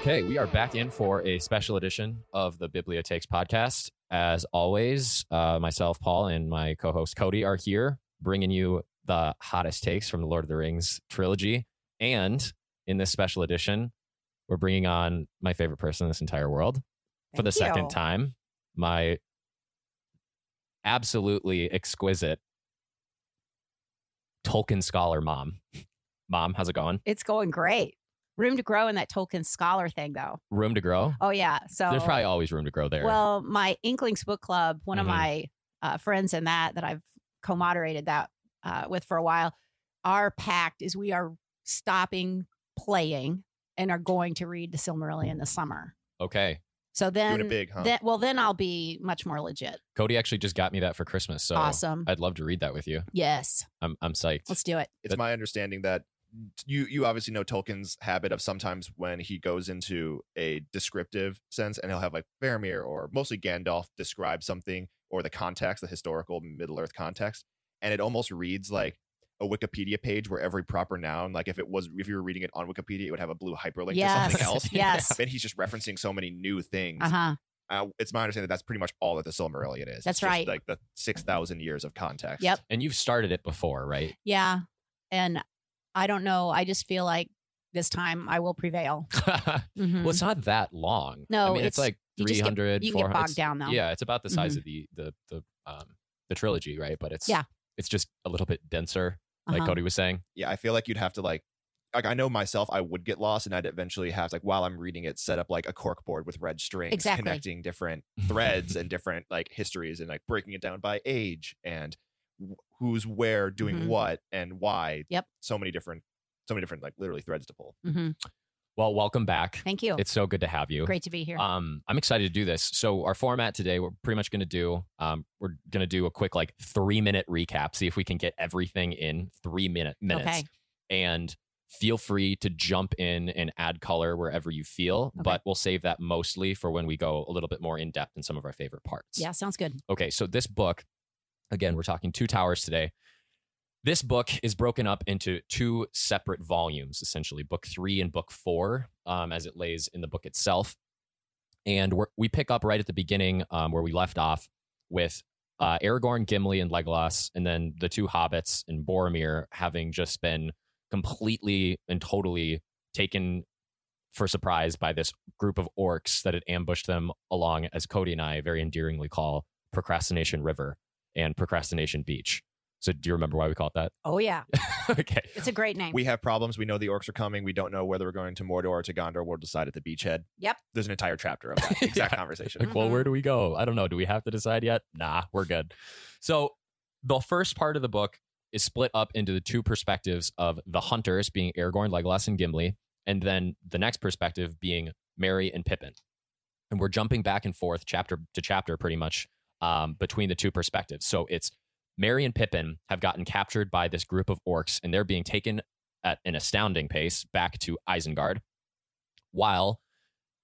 Okay, we are back in for a special edition of the Bibliotakes podcast. As always, uh, myself, Paul, and my co host Cody are here bringing you the hottest takes from the Lord of the Rings trilogy. And in this special edition, we're bringing on my favorite person in this entire world for the Thank second time. My absolutely exquisite Tolkien scholar mom. Mom, how's it going? It's going great. Room to grow in that Tolkien scholar thing, though. Room to grow? Oh yeah. So There's probably always room to grow there. well, my Inklings book club, one Mhm. of my uh, friends in that that I've co-moderated that uh, with for a while, our pact is we are stopping playing and are going to read the Silmarillion this summer. okay. So then, Doing it big, huh? then well, then I'll be much more legit. Cody actually just got me that for Christmas. So awesome. I'd love to read that with you. yes. I'm I'm psyched. Let's do it. it's That- my understanding that you you obviously know Tolkien's habit of sometimes when he goes into a descriptive sense and he'll have like Faramir or mostly Gandalf describe something or the context, the historical Middle Earth context, and it almost reads like a Wikipedia page where every proper noun, like if it was if you were reading it on Wikipedia, it would have a blue hyperlink to something else. Yes. And he's just referencing so many new things. Uh huh. Uh, it's my understanding that that's pretty much all that the Silmarillion is. It's That's just, right. like the six thousand years of context. Yep. and you've started it before, right? Yeah. And I don't know. I just feel like this time I will prevail. Mhm. Well, it's not that long. No, I mean, it's, it's- like you get- 300, you can get bogged down, though. Yeah, it's about the size of the the the um the trilogy, right? But it's Yeah. it's just a little bit denser, like Uh-huh. Cody was saying. yeah, I feel like you'd have to like like I know myself, I would get lost and I'd eventually have like while I'm reading it, set up like a cork board with red strings Exactly. connecting different threads and different like histories and like breaking it down by age and wh- who's where doing Mhm. what and why. Yep. So many different so many different like literally threads to pull. Mhm. Well, welcome back. Thank you. It's so good to have you. Great to be here. Um, I'm excited to do this. So our format today, we're pretty much going to do, um, we're going to do a quick like three minute recap. See if we can get everything in three minute minutes. Okay. And feel free to jump in and add color wherever you feel, Okay. but we'll save that mostly for when we go a little bit more in depth in some of our favorite parts. yeah, sounds good. Okay, so this book, again, we're talking Two Towers today. This book is broken up into two separate volumes, essentially, book three and book four, um, as it lays in the book itself. And we pick up right at the beginning um, where we left off with uh, Aragorn, Gimli, and Legolas, and then the two hobbits and Boromir having just been completely and totally taken for surprise by this group of orcs that had ambushed them along, as Cody and I very endearingly call Procrastination River and Procrastination Beach. So, do you remember why we call it that? Oh yeah, okay. it's a great name. We have problems. We know the orcs are coming. We don't know whether we're going to Mordor or to Gondor. We'll decide at the beachhead. Yep. There's an entire chapter of that exact Yeah. conversation. Like, well, mm-hmm. where do we go? I don't know. Do we have to decide yet? Nah, we're good. So, the first part of the book is split up into the two perspectives of the hunters being Aragorn, Legolas, and Gimli, and then the next perspective being Merry and Pippin. And we're jumping back and forth chapter to chapter pretty much um, between the two perspectives. So it's Merry and Pippin have gotten captured by this group of orcs, and they're being taken at an astounding pace back to Isengard, while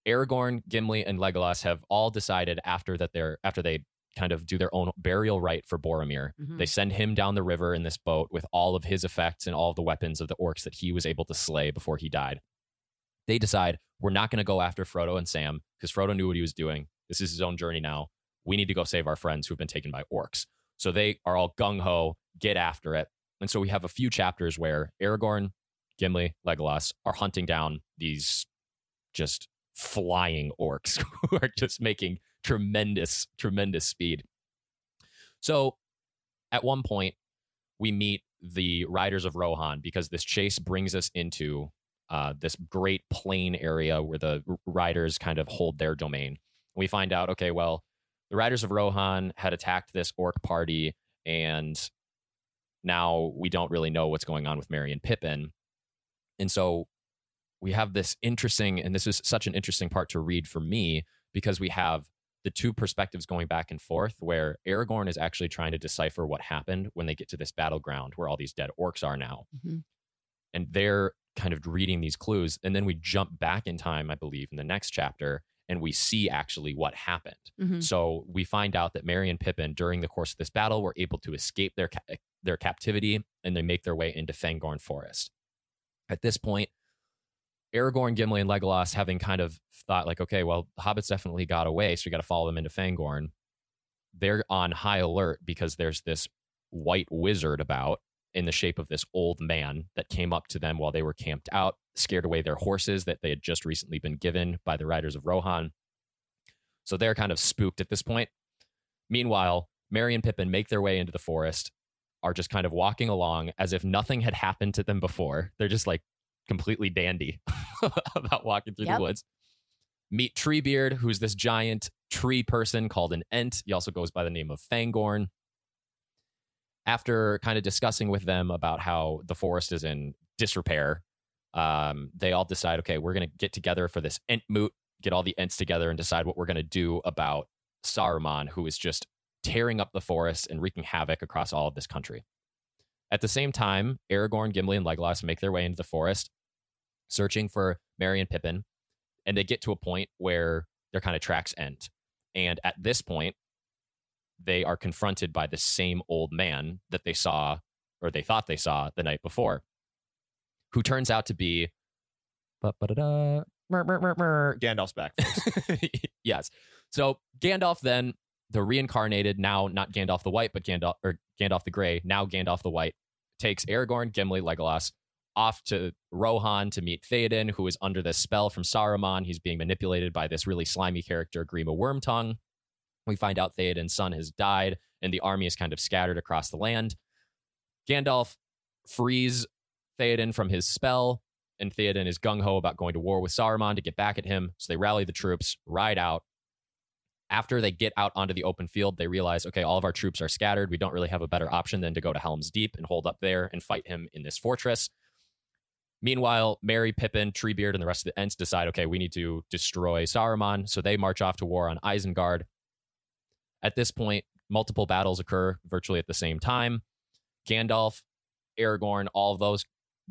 Aragorn, Gimli, and Legolas have all decided after that they're after they kind of do their own burial rite for Boromir. Mhm. They send him down the river in this boat with all of his effects and all of the weapons of the orcs that he was able to slay before he died. They decide we're not going to go after Frodo and Sam because Frodo knew what he was doing. This is his own journey now. We need to go save our friends who've been taken by orcs. So they are all gung ho, get after it. And so we have a few chapters where Aragorn, Gimli, Legolas are hunting down these just flying orcs who are just making tremendous, tremendous speed. So at one point, we meet the riders of Rohan because this chase brings us into uh, this great plain area where the riders kind of hold their domain. We find out, okay, well, the riders of Rohan had attacked this orc party, and now we don't really know what's going on with Merry and Pippin. And so we have this interesting, and this is such an interesting part to read for me because we have the two perspectives going back and forth where Aragorn is actually trying to decipher what happened when they get to this battleground where all these dead orcs are now. Mhm. And they're kind of reading these clues. And then we jump back in time, I believe, in the next chapter, and we see actually what happened. Mhm. So we find out that Merry and Pippin, during the course of this battle, were able to escape their ca- their captivity and they make their way into Fangorn Forest. At this point, Aragorn, Gimli, and Legolas having kind of thought like, okay, well, the hobbits definitely got away, so we got to follow them into Fangorn. They're on high alert because there's this white wizard about in the shape of this old man that came up to them while they were camped out, scared away their horses that they had just recently been given by the riders of Rohan. So they're kind of spooked at this point. Meanwhile, Merry and Pippin make their way into the forest, are just kind of walking along as if nothing had happened to them before. They're just like completely dandy about walking through Yep. the woods. Meet Treebeard, who's this giant tree person called an Ent. He also goes by the name of Fangorn. After kind of discussing with them about how the forest is in disrepair, um, they all decide, okay, we're going to get together for this Ent moot, get all the Ents together and decide what we're going to do about Saruman, who is just tearing up the forest and wreaking havoc across all of this country. At the same time, Aragorn, Gimli, and Legolas make their way into the forest, searching for Merry and Pippin, and they get to a point where their kind of tracks end. And at this point, they are confronted by the same old man that they saw, or they thought they saw the night before, who turns out to be. mer- mer- mer- mer, Gandalf's back. yes. So Gandalf then the reincarnated now not Gandalf the White but Gandalf or Gandalf the Gray now Gandalf the White takes Aragorn, Gimli, Legolas off to Rohan to meet Theoden, who is under this spell from Saruman. He's being manipulated by this really slimy character, Grima Wormtongue. We find out Theoden's son has died, and the army is kind of scattered across the land. Gandalf frees Theoden from his spell, and Theoden is gung ho about going to war with Saruman to get back at him. So they rally the troops, ride out. After they get out onto the open field, they realize, okay, all of our troops are scattered. We don't really have a better option than to go to Helm's Deep and hold up there and fight him in this fortress. Meanwhile, Merry, Pippin, Treebeard, and the rest of the Ents decide, okay, we need to destroy Saruman. So they march off to war on Isengard. At this point, multiple battles occur virtually at the same time. Gandalf, Aragorn, all of those,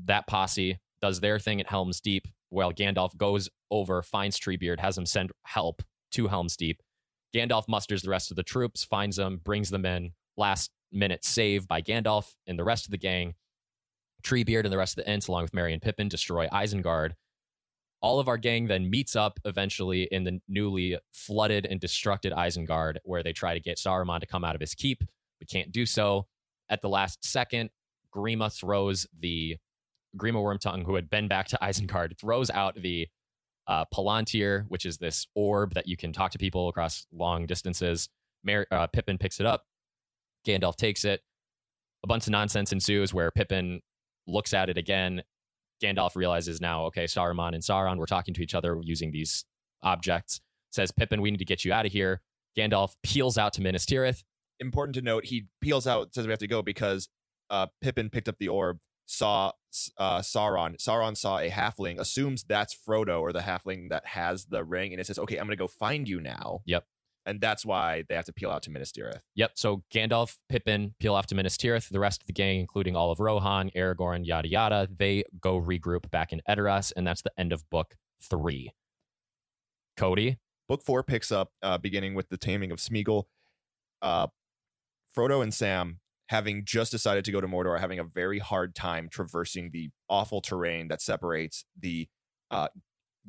that posse does their thing at Helm's Deep, while Gandalf goes over, finds Treebeard, has him send help to Helm's Deep. Gandalf musters the rest of the troops, finds them, brings them in. Last minute save by Gandalf and the rest of the gang. Treebeard and the rest of the Ents, along with Merry and Pippin, destroy Isengard. All of our gang then meets up eventually in the newly flooded and destructed Isengard, where they try to get Saruman to come out of his keep, but can't do so. At the last second, Grima throws the Grima Wormtongue, who had been back to Isengard, throws out the uh, Palantir, which is this orb that you can talk to people across long distances. Mer- uh, Pippin picks it up. Gandalf takes it. A bunch of nonsense ensues where Pippin looks at it again. Gandalf realizes now, okay, Saruman and Sauron were talking to each other using these objects. Says, Pippin, we need to get you out of here. Gandalf peels out to Minas Tirith. Important to note, he peels out, says we have to go because uh, Pippin picked up the orb, saw uh, Sauron. Sauron saw a halfling, assumes that's Frodo or the halfling that has the ring, and it says, okay, I'm going to go find you now. Yep. And that's why they have to peel out to Minas Tirith. Yep. So Gandalf, Pippin peel off to Minas Tirith. The rest of the gang, including all of Rohan, Aragorn, yada yada, they go regroup back in Edoras, and that's the end of book three. Cody, Book four picks up, uh, beginning with the taming of Smeagol. Uh, Frodo and Sam, having just decided to go to Mordor, having a very hard time traversing the awful terrain that separates the uh,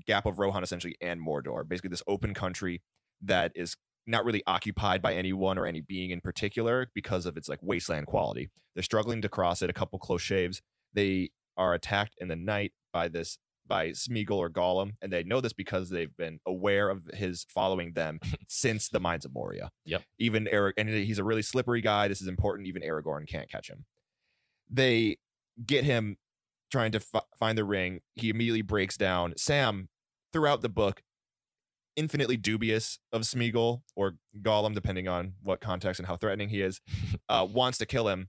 Gap of Rohan, essentially, and Mordor. Basically, this open country that is not really occupied by anyone or any being in particular because of its like wasteland quality. They're struggling to cross it. A couple close shaves. They are attacked in the night by this by Smeagol or Gollum, and they know this because they've been aware of his following them since the Mines of Moria. Yep. Even Eric, and he's a really slippery guy. This is important. Even Aragorn can't catch him. They get him trying to fi- find the ring. He immediately breaks down. Sam, throughout the book, infinitely dubious of Smeagol or Gollum, depending on what context and how threatening he is, uh, wants to kill him.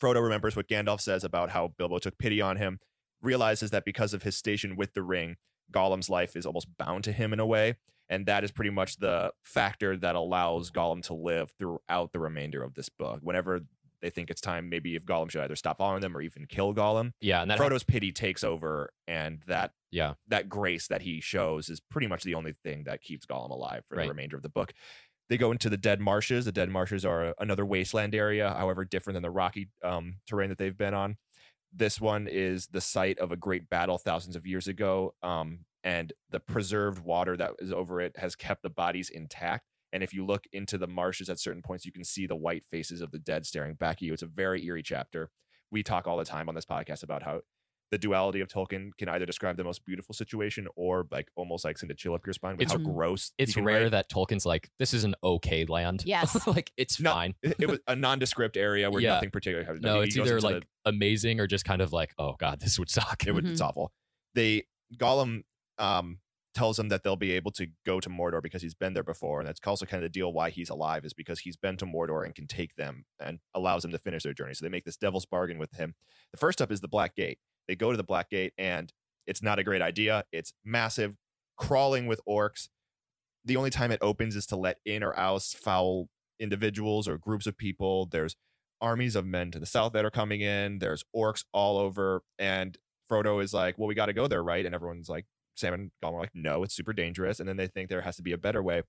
Frodo remembers what Gandalf says about how Bilbo took pity on him, realizes that because of his station with the ring, Gollum's life is almost bound to him in a way. And that is pretty much the factor that allows Gollum to live throughout the remainder of this book. Whenever they think it's time, maybe if Gollum should either stop following them or even kill Gollum, yeah, and that Frodo's pity takes over, and that yeah, that grace that he shows is pretty much the only thing that keeps Gollum alive for Right. the remainder of the book. They go into the Dead Marshes. The Dead Marshes are another wasteland area, however different than the rocky um, terrain that they've been on. This one is the site of a great battle thousands of years ago, um, and the preserved water that is over it has kept the bodies intact. And if you look into the marshes at certain points, you can see the white faces of the dead staring back at you. It's a very eerie chapter. We talk all the time on this podcast about how the duality of Tolkien can either describe the most beautiful situation or like almost like send a chill up your spine with It's- how gross. It's rare right. that Tolkien's like, this is an okay land. Yes. like it's No, fine. it, it was a nondescript area where Yeah. nothing particular happens. No, He it's either like the- amazing or just kind of like, oh god, this would suck. it would, it's Mhm. awful. They Gollum um, tells them that they'll be able to go to Mordor because he's been there before, and that's also kind of the deal why he's alive is because he's been to Mordor and can take them and allows them to finish their journey. So they make this devil's bargain with him. The first up is the Black Gate. They go to the Black Gate, and it's not a great idea. It's massive, crawling with orcs. The only time it opens is to let in or out foul individuals or groups of people. There's armies of men to the south that are coming in. There's orcs all over, and Frodo is like, "Well, we got to go there, right?" And everyone's like, Sam and Gollum are like, "No, it's super dangerous." And then they think there has to be a better way.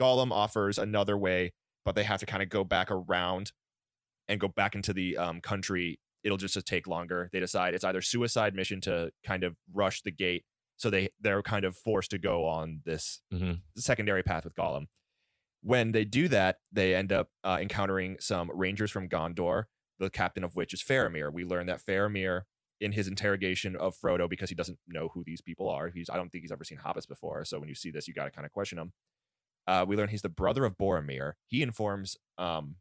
Gollum offers another way, but they have to kind of go back around and go back into the um, country. It'll just take longer. They decide it's either suicide mission to kind of rush the gate, so they they're kind of forced to go on this Mhm. secondary path with Gollum. When they do that, they end up uh, encountering some rangers from Gondor, the captain of which is Faramir. We learn that Faramir, in his interrogation of Frodo, because he doesn't know who these people are, he's I don't think he's ever seen hobbits before. So when you see this, you got to kind of question him. Uh, we learn he's the brother of Boromir. He informs um,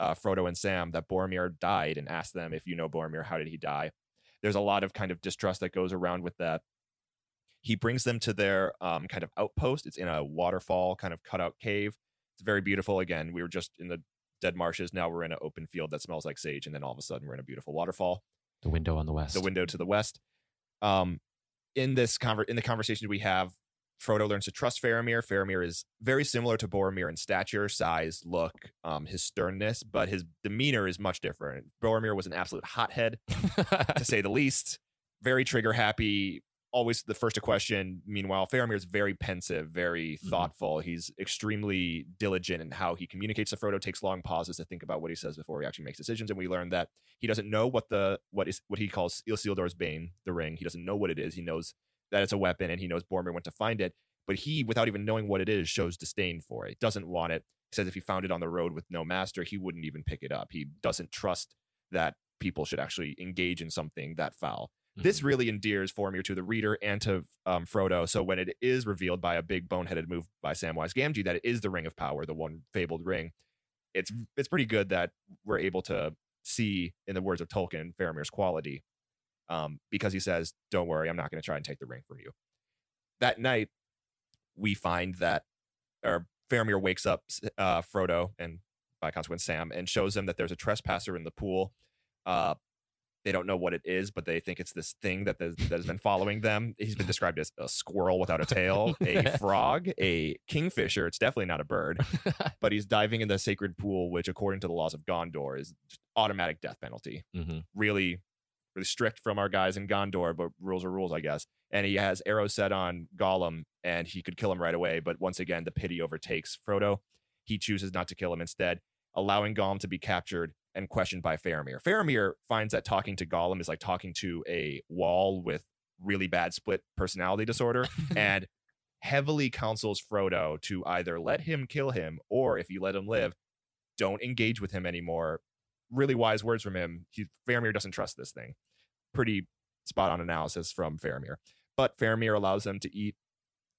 uh, Frodo and Sam that Boromir died and asked them, if you know Boromir, how did he die? There's a lot of kind of distrust that goes around with that. He brings them to their um, kind of outpost. It's in a waterfall, kind of cutout cave. It's very beautiful. Again, we were just in the dead marshes. Now we're in an open field that smells like sage, and then all of a sudden we're in a beautiful waterfall The window on the west. the window to the west. Um, in this conver- in the conversation we have, Frodo learns to trust Faramir. Faramir is very similar to Boromir in stature, size, look, um, his sternness, but his demeanor is much different. Boromir was an absolute hothead, to say the least. Very trigger happy, always the first to question. Meanwhile, Faramir is very pensive, very Mhm. thoughtful. He's extremely diligent in how he communicates to Frodo. Takes long pauses to think about what he says before he actually makes decisions. And we learn that he doesn't know what the what is what he calls Isildur's Bane, the ring. He doesn't know what it is. He knows that it's a weapon, and he knows Boromir went to find it. But he, without even knowing what it is, shows disdain for it. Doesn't want it. He says if he found it on the road with no master, he wouldn't even pick it up. He doesn't trust that people should actually engage in something that foul. Mm-hmm. This really endears Boromir to the reader and to um, Frodo. So when it is revealed by a big boneheaded move by Samwise Gamgee that it is the Ring of Power, the one fabled ring, it's it's pretty good that we're able to see, in the words of Tolkien, Faramir's quality, um, because he says, "Don't worry, I'm not going to try and take the ring from you." That night, we find that, or Faramir wakes up uh, Frodo and by consequence Sam and shows them that there's a trespasser in the pool. Uh, they don't know what it is, but they think it's this thing that, that has been following them. He's been described as a squirrel without a tail, a frog, a kingfisher. It's definitely not a bird, but he's diving in the sacred pool, which, according to the laws of Gondor, is automatic death penalty. Mhm. Really, really strict from our guys in Gondor, but rules are rules, I guess. And he has arrows set on Gollum, and he could kill him right away. But once again, the pity overtakes Frodo. He chooses not to kill him instead, allowing Gollum to be captured and questioned by Faramir. Faramir finds that talking to Gollum is like talking to a wall with really bad split personality disorder and heavily counsels Frodo to either let him kill him or if you let him live, don't engage with him anymore. Really wise words from him. He, Faramir doesn't trust this thing. Pretty spot on analysis from Faramir. But Faramir allows them to eat,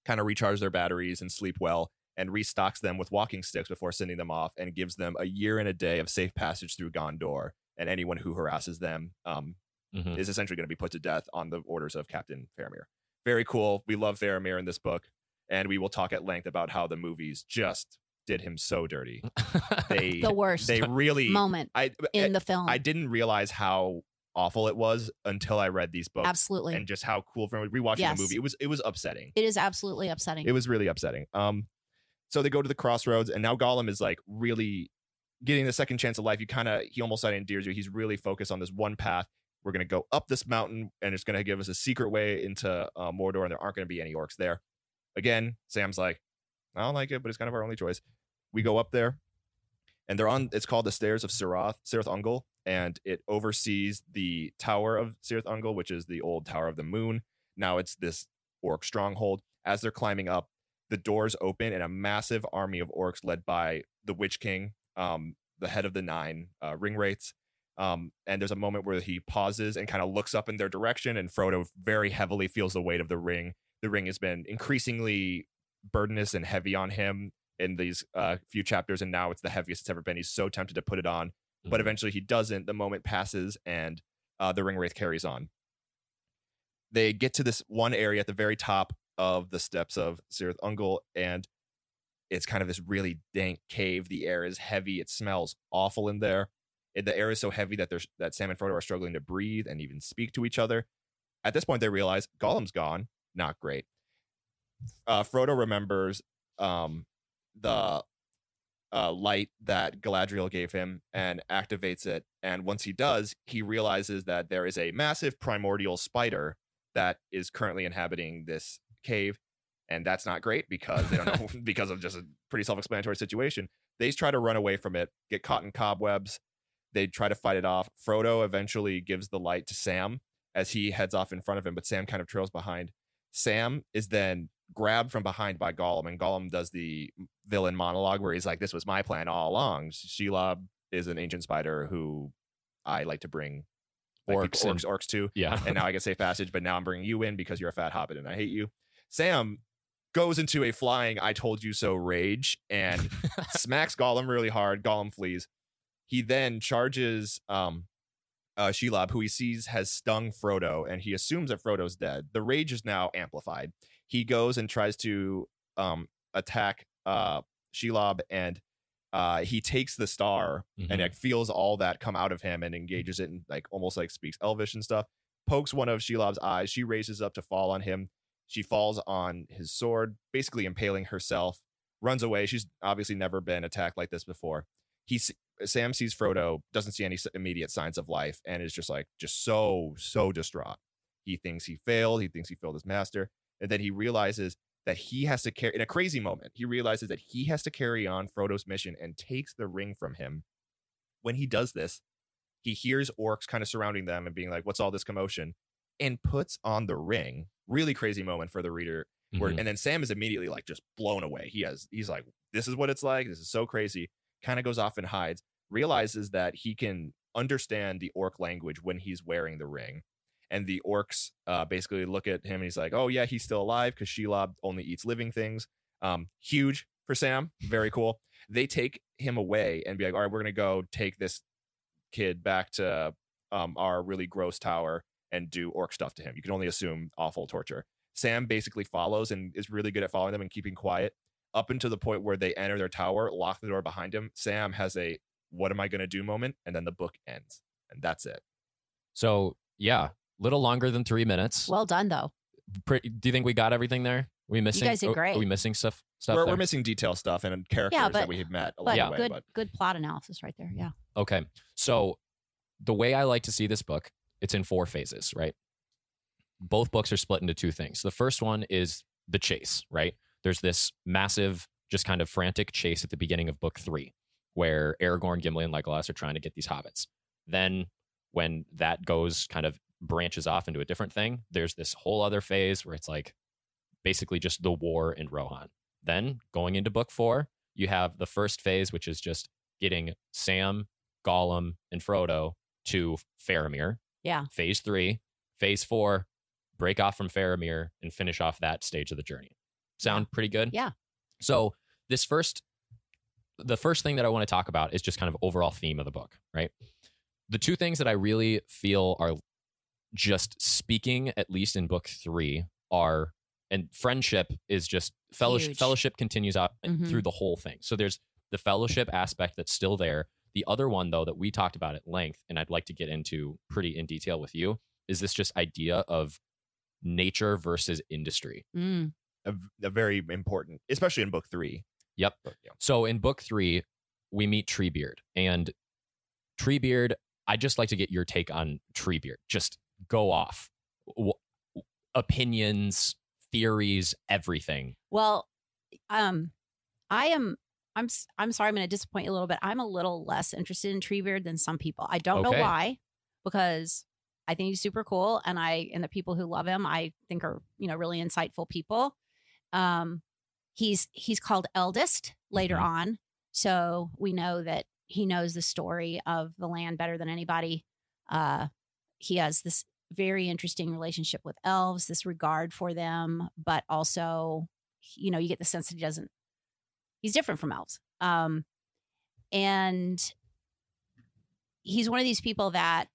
kind of recharge their batteries and sleep well, and restocks them with walking sticks before sending them off and gives them a year and a day of safe passage through Gondor. And anyone who harasses them um, Mhm. is essentially going to be put to death on the orders of Captain Faramir. Very cool. We love Faramir in this book, and we will talk at length about how the movies just did him so dirty. They the worst they really moment I in the film. I didn't realize how awful it was until I read these books Absolutely. and just how cool from rewatching Yes. the movie. It was it was upsetting. it is absolutely upsetting. It was really upsetting. Um, so they go to the crossroads, and now Gollum is like really getting the second chance of life. You kind of he almost said endears you. He's really focused on this one path. We're gonna go up this mountain, and it's gonna give us a secret way into uh, Mordor, and there aren't gonna be any orcs there. Again, Sam's like, I don't like it, but it's kind of our only choice. We go up there, and they're on. It's called the Stairs of Cirith, Cirith Ungol, and it oversees the Tower of Cirith Ungol, which is the old Tower of the Moon. Now it's this orc stronghold. As they're climbing up, the doors open and a massive army of orcs led by the Witch King, um, the head of the nine uh, ring wraiths. Um, and there's a moment where he pauses and kind of looks up in their direction, and Frodo very heavily feels the weight of the ring. The ring has been increasingly burdenous and heavy on him in these uh, few chapters, and now it's the heaviest it's ever been. He's so tempted to put it on, but Mhm. eventually he doesn't. The moment passes, and uh, the ring wraith carries on. They get to this one area at the very top of the steps of Cirith Ungol, and it's kind of this really dank cave. The air is heavy. It smells awful in there. It- the air is so heavy that there's that Sam and Frodo are struggling to breathe and even speak to each other. At this point, they realize Gollum's gone. Not great. Uh, Frodo remembers um, the uh, light that Galadriel gave him and activates it. And once he does, he realizes that there is a massive primordial spider that is currently inhabiting this cave. And that's not great because they don't know because of just a pretty self-explanatory situation. They try to run away from it, get caught in cobwebs. They try to fight it off. Frodo eventually gives the light to Sam as he heads off in front of him, but Sam kind of trails behind. Sam is then grabbed from behind by Gollum, and Gollum does the villain monologue where he's like, "This was my plan all along." Shelob is an ancient spider who I like to bring Orcs orcs, orcs to, yeah. and now I can say passage, but now I'm bringing you in because you're a fat hobbit and I hate you. Sam goes into a flying "I told you so" rage and smacks Gollum really hard. Gollum flees. He then charges um, uh, Shelob, who he sees has stung Frodo, and he assumes that Frodo's dead. The rage is now amplified. He goes and tries to um, attack uh, Shelob, and uh, he takes the star Mhm. and like feels all that come out of him and engages it and like almost like speaks Elvish and stuff. Pokes one of Shelob's eyes. She raises up to fall on him. She falls on his sword, basically impaling herself. Runs away. She's obviously never been attacked like this before. He Sam sees Frodo, doesn't see any immediate signs of life, and is just like just so so distraught. He thinks he failed. He thinks he failed his master, and then he realizes that he has to carry in a crazy moment. He realizes that he has to carry on Frodo's mission and takes the ring from him. When he does this, he hears orcs kind of surrounding them and being like, "What's all this commotion?" and puts on the ring. Really crazy moment for the reader. Where, Mhm. and then Sam is immediately like just blown away. He has he's like, "This is what it's like. This is so crazy." Kind of goes off and hides. Realizes that he can understand the orc language when he's wearing the ring. And the orcs uh, basically look at him and he's like, "Oh yeah, he's still alive because Shelob only eats living things." Um, huge for Sam, very cool. They take him away and be like, "All right, we're gonna go take this kid back to um, our really gross tower and do orc stuff to him." You can only assume awful torture. Sam basically follows and is really good at following them and keeping quiet up until the point where they enter their tower, lock the door behind him. Sam has a "What am I gonna do?" moment, and then the book ends, and that's it. So yeah, a little longer than three minutes. Well done, though. Pretty, do you think we got everything there? we missing? You guys did are- great. Are we missing stuff? Stuff We're, we're missing detail stuff and characters but- that we have met along But the way. good, But good plot analysis right there. Yeah. Okay. So the way I like to see this book, it's in four phases, right? Both books are split into two things. The first one is the chase, right? There's this massive, just kind of frantic chase at the beginning of book three, where Aragorn, Gimli, and Legolas are trying to get these hobbits. Then when that goes kind of branches off into a different thing, there's this whole other phase where it's like basically just the war in Rohan. Then going into book four, you have the first phase, which is just getting Sam, Gollum, and Frodo to Faramir. Yeah. Phase three. Phase four, break off from Faramir and finish off that stage of the journey. Sound pretty good? Yeah. So this first, the first thing that I want to talk about is just kind of overall theme of the book, right? The two things that I really feel are just speaking, at least in book three, are and friendship is just fellowship. Huge. Fellowship continues out Mhm. through the whole thing. So there's the fellowship aspect that's still there. The other one, though, that we talked about at length, and I'd like to get into pretty in detail with you, is this just idea of nature versus industry. Mm. a, a very important, especially in book three. Yep. But, yeah. So in book three, we meet Treebeard. And Treebeard, I'd just like to get your take on Treebeard. Just go off. W- opinions, theories, everything. Well, um, I am I'm I'm sorry, I'm going to disappoint you a little bit. I'm a little less interested in Treebeard than some people. I don't know why, because I think he's super cool, and I and the people who love him, I think are you know really insightful people. Um, he's he's called eldest later Mhm. on, so we know that he knows the story of the land better than anybody. Uh, he has this very interesting relationship with elves, this regard for them, but also, you know, you get the sense that he doesn't. He's different from elves, um, and he's one of these people that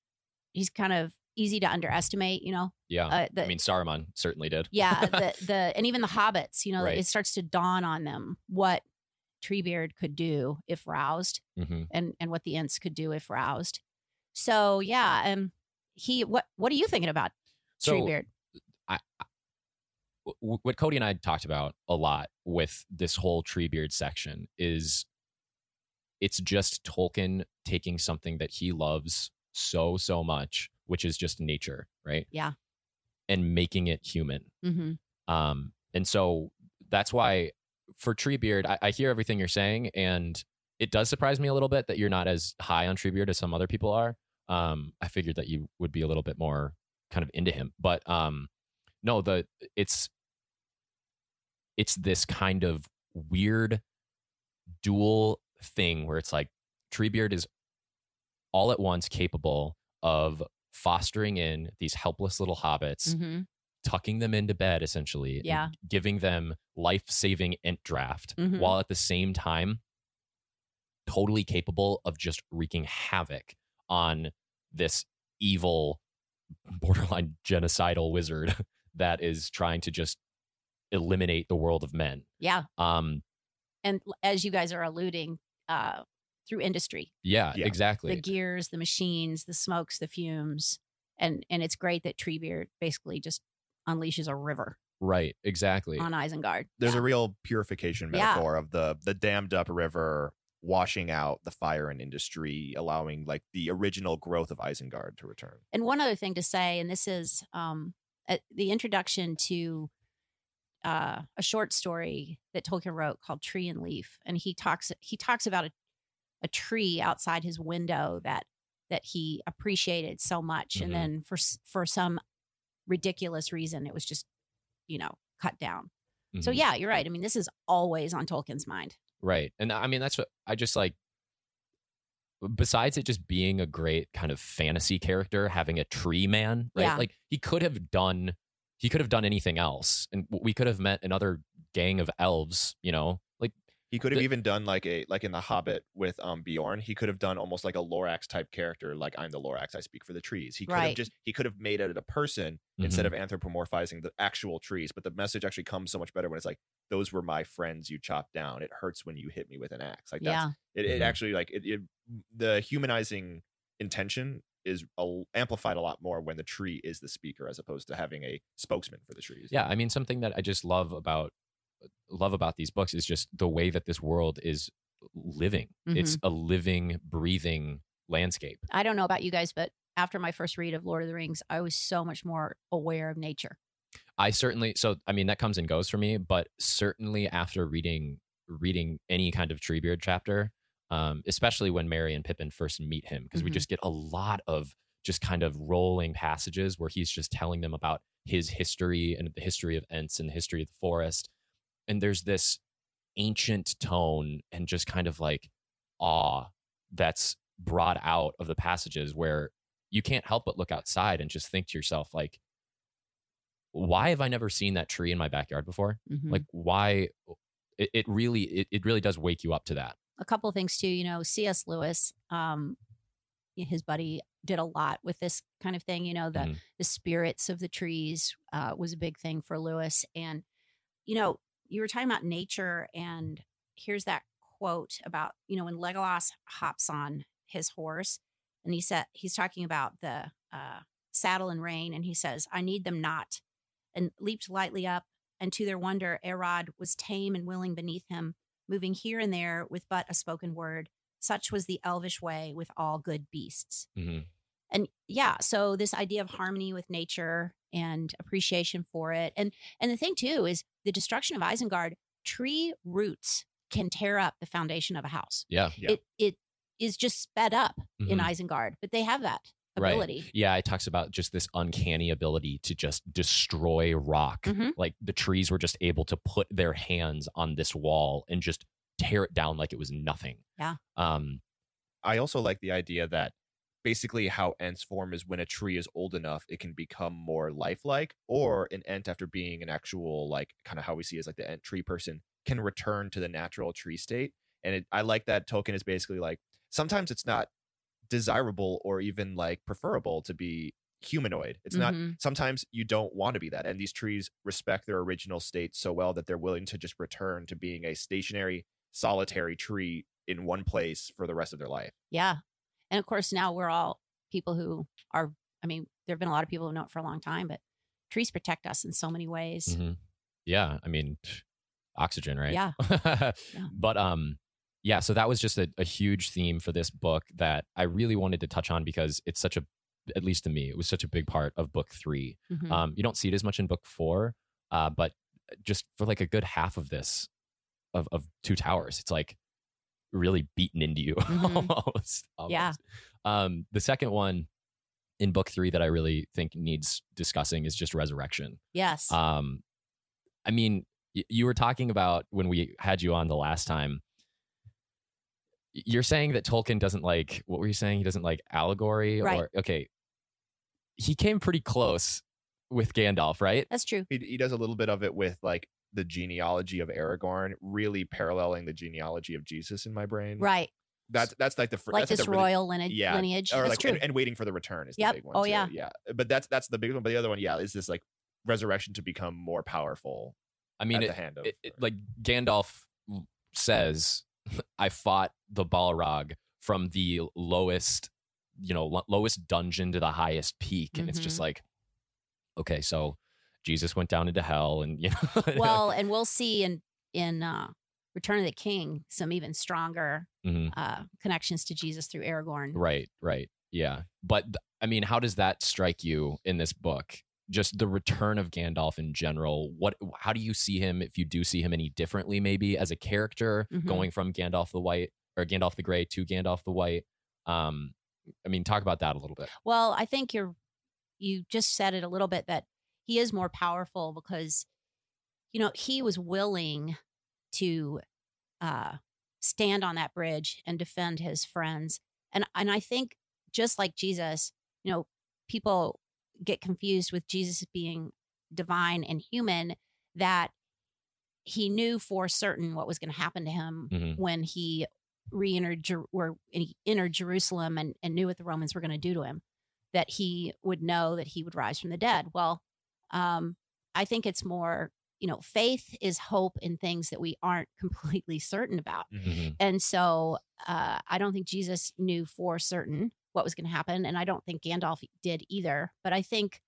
he's kind of easy to underestimate. You know, Yeah. uh, the, I mean, Saruman certainly did. yeah, the the and even the hobbits, you know, Right. it starts to dawn on them what Treebeard could do if roused, hmm and and what the Ents could do if roused. So yeah, um, he what what are you thinking about So Treebeard? w- what Cody and I talked about a lot with this whole Treebeard section is it's just Tolkien taking something that he loves so so much, which is just nature, right? Yeah. And making it human. Mm-hmm. Um, and so that's why for Treebeard, I, I hear everything you're saying, and it does surprise me a little bit that you're not as high on Treebeard as some other people are. Um, I figured that you would be a little bit more kind of into him, but um, no, the it's it's this kind of weird dual thing where it's like Treebeard is all at once capable of fostering in these helpless little hobbits Mm-hmm. tucking them into bed essentially Yeah. giving them life-saving ent draft Mhm. while at the same time totally capable of just wreaking havoc on this evil borderline genocidal wizard that is trying to just eliminate the world of men Yeah, um and as you guys are alluding, uh, through industry, yeah, Yeah. exactly the gears, the machines, the smokes, the fumes, and and it's great that Treebeard basically just unleashes a river right exactly on Isengard. There's yeah. a real purification Yeah. metaphor of the the dammed up river washing out the fire and industry, allowing like the original growth of Isengard to return. And one other thing to say, and this is um, uh, the introduction to uh, a short story that Tolkien wrote called Tree and Leaf, and he talks he talks about a, a tree outside his window that that he appreciated so much, Mhm. and then for for some ridiculous reason, it was just you know cut down. So Mhm. yeah, you're right. I mean, this is always on Tolkien's mind. Right. And I mean, that's what I just like. Besides it just being a great kind of fantasy character, having a tree man, right? Yeah. Like he could have done, he could have done anything else, and we could have met another gang of elves. You know, He could have The- even done like a like in the Hobbit with um Beorn. He could have done almost like a Lorax type character, like I'm the Lorax, I speak for the trees. He could have just he could have made it a person instead of anthropomorphizing the actual trees. But the message actually comes so much better when it's like, "Those were my friends you chopped down. It hurts when you hit me with an axe. Like that's yeah, it, it Mhm. actually like it, it the humanizing intention is a, amplified a lot more when the tree is the speaker as opposed to having a spokesman for the trees. yeah. I mean, something that I just love about love about these books is just the way that this world is living. It's a living, breathing landscape. I don't know about you guys, but after my first read of Lord of the Rings, I was so much more aware of nature. I certainly so I mean that comes and goes for me, but certainly after reading reading any kind of Treebeard chapter, um, especially when Merry and Pippin first meet him, because we Mhm. just get a lot of just kind of rolling passages where he's just telling them about his history and the history of Ents and the history of the forest. And there's this ancient tone and just kind of like awe that's brought out of the passages where you can't help but look outside and just think to yourself like why have i never seen that tree in my backyard before Mhm. like why it, it really it, it really does wake you up to that a couple of things too. You know, C.S. Lewis, um, his buddy did a lot with this kind of thing. You know, the Mhm. the spirits of the trees uh, was a big thing for Lewis. And you know, you were talking about nature, and here's that quote about you know when Legolas hops on his horse, and he said he's talking about the uh, saddle and rein, and he says, "I need them not," and leaped lightly up. And to their wonder, Arod was tame and willing beneath him moving here and there with but a spoken word. Such was the elvish way with all good beasts. Mhm. And yeah, so this idea of harmony with nature and appreciation for it. And and the thing too is the destruction of Isengard, tree roots can tear up the foundation of a house. Yeah. Yeah. It it is just sped up in Mhm. Isengard, but they have that Right. ability. Yeah, it talks about just this uncanny ability to just destroy rock. Mhm. Like the trees were just able to put their hands on this wall and just tear it down like it was nothing. Yeah. Um, I also like the idea that basically how Ents form is when a tree is old enough, it can become more lifelike, or an Ent after being an actual like kind of how we see as like the Ent tree person can return to the natural tree state. And it, I like that Tolkien is basically like sometimes it's not desirable or even like preferable to be humanoid. It's not Mhm. sometimes you don't want to be that. And these trees respect their original state so well that they're willing to just return to being a stationary, solitary tree in one place for the rest of their life. Yeah. And of course, now we're all people who are, I mean, there have been a lot of people who know it for a long time, but trees protect us in so many ways. mhm. Yeah, I mean, oxygen, right? Yeah. Yeah. But um, yeah. So that was just a, a huge theme for this book that I really wanted to touch on because it's such a, at least to me, it was such a big part of book three. Mhm. Um, you don't see it as much in book four, uh, but just for like a good half of this, of of Two Towers, it's like really beaten into you Mhm. almost, Yeah. Um, the second one in book three that I really think needs discussing is just resurrection. yes. Um, I mean, y- you were talking about when we had you on the last time. You're saying that Tolkien doesn't like what were you saying? He doesn't like allegory, Right. or okay, he came pretty close with Gandalf, right? That's true. He, he does a little bit of it with like the genealogy of Aragorn, really paralleling the genealogy of Jesus in my brain. Right. That's that's like the fir- Like that's like this the really- royal lineage. yeah, lineage. or That's like true. and, and waiting for the return is the big one. Oh, too. yeah. yeah. But that's that's the big one. But the other one, yeah, is this like resurrection to become more powerful I mean, at it, the hand of it, it- like Gandalf says, I fought the Balrog from the lowest, you know, lo- lowest dungeon to the highest peak, and it's just Mhm. like, okay, so Jesus went down into hell, and you know, well, and we'll see in in uh, Return of the King some even stronger Mhm. uh, connections to Jesus through Aragorn. right, right, yeah. But I mean, how does that strike you in this book? Just the return of Gandalf in general. What? How do you see him? If you do see him any differently, maybe as a character, Mhm. going from Gandalf the White or Gandalf the Gray to Gandalf the White. Um, I mean, talk about that a little bit. Well, I think you're you just said it a little bit that he is more powerful because you know he was willing to uh stand on that bridge and defend his friends and and I think just like Jesus you know people get confused with Jesus being divine and human that he knew for certain what was going to happen to him Mhm. when he re-entered Jer- or he entered Jerusalem and, and knew what the Romans were going to do to him, that he would know that he would rise from the dead. Well, um, I think it's more, you know, faith is hope in things that we aren't completely certain about. Mhm. And so uh, I don't think Jesus knew for certain what was going to happen. And I don't think Gandalf did either. But I think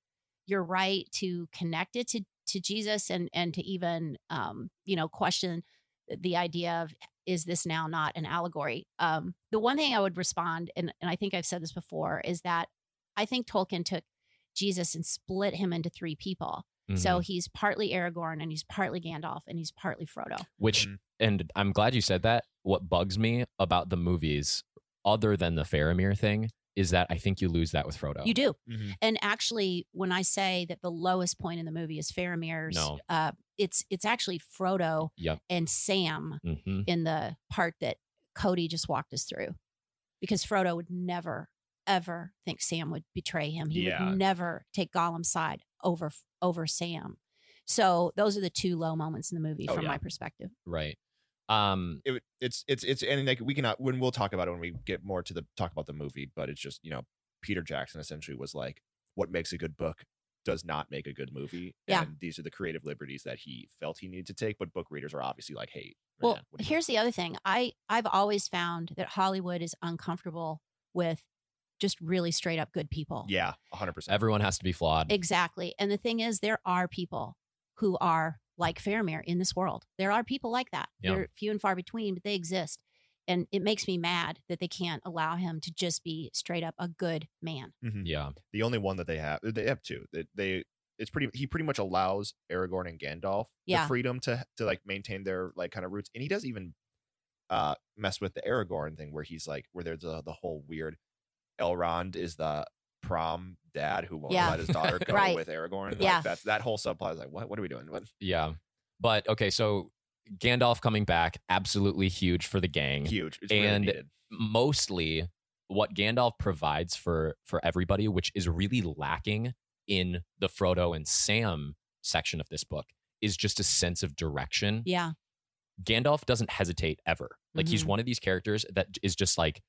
you're right to connect it to, to Jesus and, and to even, um, you know, question the idea of is this now not an allegory? Um, the one thing I would respond, and, and I think I've said this before, is that I think Tolkien took Jesus and split him into three people. So Mhm. he's partly Aragorn and he's partly Gandalf and he's partly Frodo. which, Mhm. and I'm glad you said that. What bugs me about the movies, other than the Faramir thing, is that I think you lose that with Frodo. You do. Mhm. And actually, when I say that the lowest point in the movie is Faramir's, No. uh, it's it's actually Frodo Yep. and Sam hmm in the part that Cody just walked us through, because Frodo would never ever think Sam would betray him. He Yeah. would never take Gollum's side over over Sam. So those are the two low moments in the movie Oh, from yeah. my perspective. Right. Um. It, it's it's it's and like we cannot when we'll talk about it when we get more to the talk about the movie, but it's just you know Peter Jackson essentially was like what makes a good book does not make a good movie. Yeah. And these are the creative liberties that he felt he needed to take, but book readers are obviously like, hey, Well, man, what do you- here's the other thing. I I've always found that Hollywood is uncomfortable with just really straight up good people. yeah, hundred percent. Everyone has to be flawed. Exactly. And the thing is, there are people who are like Faramir in this world. There are people like that. Yeah. They're few and far between, but they exist. And it makes me mad that they can't allow him to just be straight up a good man. yeah. the only one that they have they have two that they it's pretty he pretty much allows aragorn and gandalf Yeah. the freedom to to like maintain their like kind of roots and he does even uh mess with the Aragorn thing where he's like where there's the the whole weird Elrond is the prom dad who won't Yeah. let his daughter go Right. with Aragorn. Like, Yeah. that's that whole subplot is like, what what are we doing? What Yeah. But okay, so Gandalf coming back, absolutely huge for the gang. huge. It's And- really. Mostly what Gandalf provides for for everybody, which is really lacking in the Frodo and Sam section of this book, is just a sense of direction. Yeah. Gandalf doesn't hesitate ever. Like he's Mhm. one of these characters that is just like,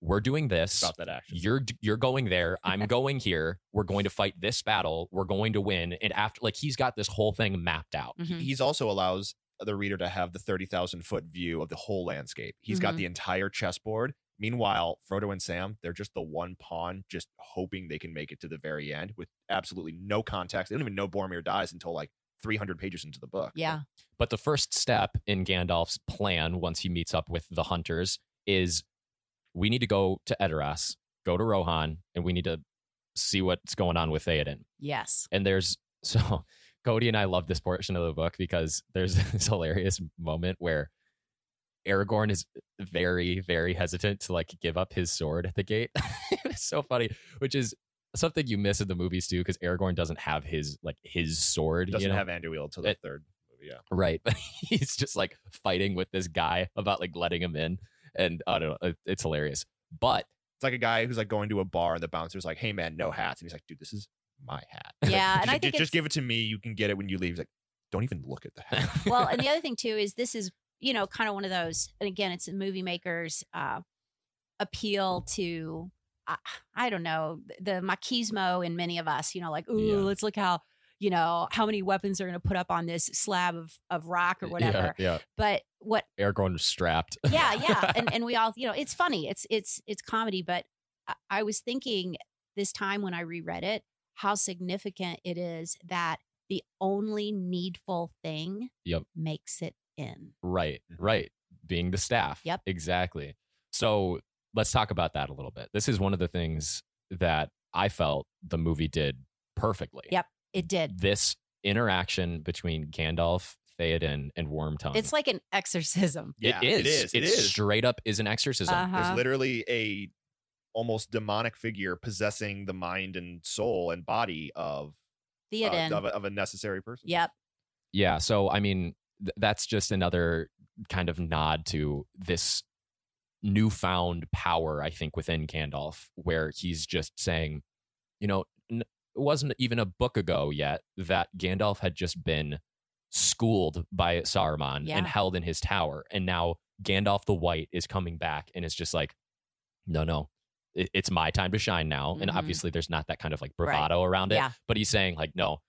we're doing this. About that action. You're you're going there. I'm going here. We're going to fight this battle. We're going to win. And after, like, he's got this whole thing mapped out. Mhm. He's also allows the reader to have the 30,000 foot view of the whole landscape. He's got Mhm. the entire chessboard. Meanwhile, Frodo and Sam, they're just the one pawn, just hoping they can make it to the very end with absolutely no context. They don't even know Boromir dies until like 300 pages into the book. Yeah. But the first step in Gandalf's plan, once he meets up with the hunters, is we need to go to Edoras, go to Rohan, and we need to see what's going on with Theoden. Yes. And there's so Cody and I love this portion of the book because there's this hilarious moment where Aragorn is very, very hesitant to like give up his sword at the gate. it's so funny, which is something you miss in the movies too, because Aragorn doesn't have his like his sword. Doesn't you know? have Anduril until the It- third movie. Yeah. Right. But he's just like fighting with this guy about like letting him in. And I don't know. it- It's hilarious. But It's like a guy who's like going to a bar and the bouncer's like, hey man, no hats. And he's like, dude, this is my hat. Yeah, and just, I think just give it to me. You can get it when you leave. He's like, don't even look at the hat. well, and the other thing too is this is you know kind of one of those, and again, it's a movie makers uh, appeal to I, I don't know the machismo in many of us. You know, like ooh, Yeah. let's look how you know how many weapons they're going to put up on this slab of of rock or whatever. Yeah. But what yeah. Aragorn was strapped. yeah yeah and, and we all you know it's funny it's it's it's comedy but I, I was thinking this time when i reread it how significant it is that the only needful thing Yep. makes it in Right, right. Being the staff. Yep. Exactly. So let's talk about that a little bit. This is one of the things that I felt the movie did perfectly. Yep. It did This interaction between Gandalf, Theoden, and Wormtongue. it's like an exorcism Yeah, is. it is, it It is. straight up is an exorcism. Uh-huh. There's literally a almost demonic figure possessing the mind and soul and body of uh, theoden of, a, of a necessary person. yep Yeah. So, I mean, th- that's just another kind of nod to this newfound power, I think, within Gandalf, where he's just saying, you know, n- it wasn't even a book ago yet that Gandalf had just been schooled by Saruman Yeah. and held in his tower. And now Gandalf the White is coming back and it's just like, no, no. it- It's my time to shine now. And Mhm. obviously, there's not that kind of like Right. bravado around it. Yeah. But he's saying, like, no,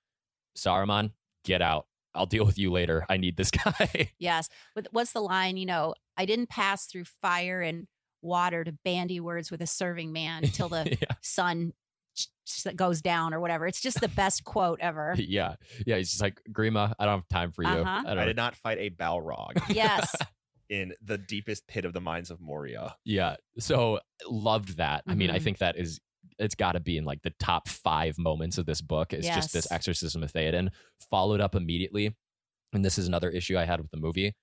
Saruman, get out. I'll deal with you later. I need this guy. yes what's the line you know i didn't pass through fire and water to bandy words with a serving man until the yeah. sun ch- ch- goes down or whatever it's just the best quote ever yeah. Yeah. He's just like, Grima, I don't have time for you. Uh-huh. I I did not fight a Balrog yes in the deepest pit of the mines of Moria. Yeah. So loved that. I mean, I Mhm. think that is it's got to be in like the top five moments of this book. It's just this exorcism of Theoden, followed up immediately. And this is another issue I had with the movie.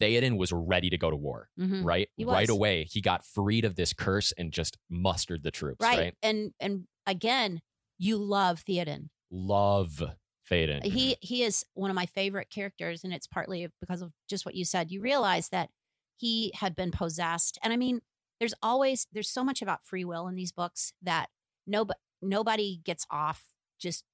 Theoden was ready to go to war, Mhm. right? Right away, he got freed of this curse and just mustered the troops, right. right? and and again you love theoden Love Theoden. he he is one of my favorite characters and it's partly because of just what you said you realize that he had been possessed and i mean there's always there's so much about free will in these books that nobody nobody gets off just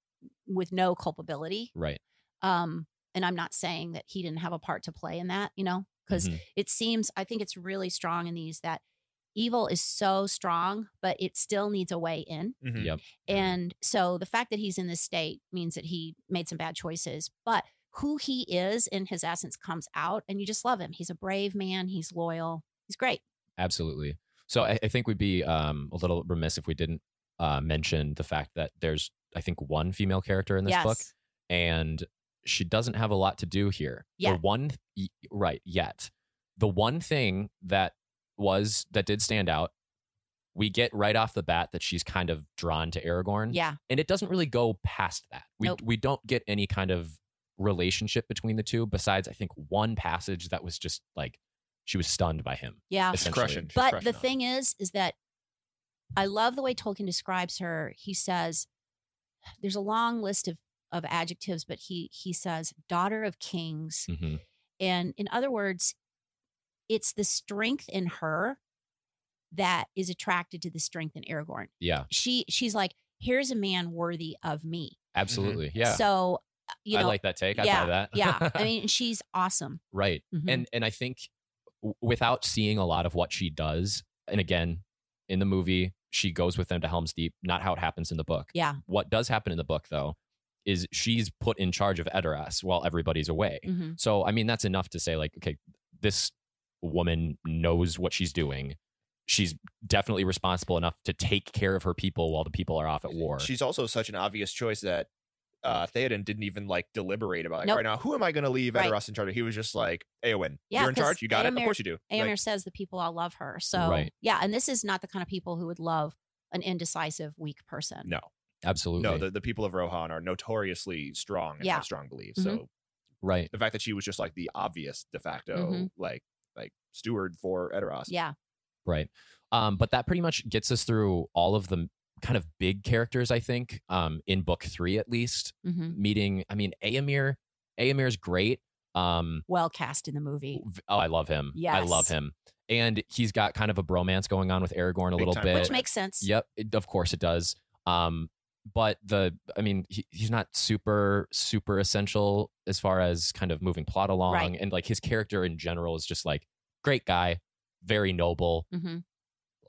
with no culpability right. um and i'm not saying that he didn't have a part to play in that you know because Mhm. it seems i think it's really strong in these that evil is so strong but it still needs a way in Mhm. Yep. and so the fact that he's in this state means that he made some bad choices but who he is in his essence comes out and you just love him he's a brave man he's loyal he's great Absolutely. So I, I think we'd be um, a little remiss if we didn't uh, mention the fact that there's, I think, one female character in this yes book, and she doesn't have a lot to do here. The one, right, yet. The one thing that was, that did stand out, we get right off the bat that she's kind of drawn to Aragorn. yeah And it doesn't really go past that. We, Nope. we don't get any kind of relationship between the two besides, I think, one passage that was just like, she was stunned by him. Yeah. She's crushing. She's but crushing the on him. thing is is that i love the way tolkien describes her he says there's a long list of of adjectives but he he says daughter of kings hmm and in other words it's the strength in her that is attracted to the strength in aragorn Yeah, she she's like here's a man worthy of me absolutely. Yeah, so uh, you know I like that take. I yeah buy that. yeah i mean she's awesome right. Mhm. and and I think w- without seeing a lot of what she does, and again, in the movie, she goes with them to Helm's Deep. Not how it happens in the book. yeah What does happen in the book, though, is she's put in charge of Edoras while everybody's away. hmm So I mean, that's enough to say like, okay, this woman knows what she's doing. She's definitely responsible enough to take care of her people while the people are off at war. She's also such an obvious choice that uh, Theoden didn't even like deliberate about. Like, Nope. right now, who am I going to leave Right. Edoras in charge? of? He was just like, Eowyn, Yeah, you're in charge. You got it. Of course you do. Like, says the people all love her. So Right. yeah, and this is not the kind of people who would love an indecisive, weak person. no, Absolutely. no. The, the people of Rohan are notoriously strong and Yeah. have strong beliefs. Mhm. So right. the fact that she was just like the obvious de facto Mhm. like like steward for Edoras. Yeah. Right. Um, but that pretty much gets us through all of the kind of big characters, I think, um, in book three at least. hmm Meeting, I mean, Eomer, Eomer's great. Um, Well cast in the movie. oh, I love him. I love him. And he's got kind of a bromance going on with Aragorn a Big little time bit. Which makes sense. Yep, it, of course it does. Um, but the, I mean, he, he's not super, super essential as far as kind of moving plot along, Right. and like his character in general is just like great guy, very noble, hmm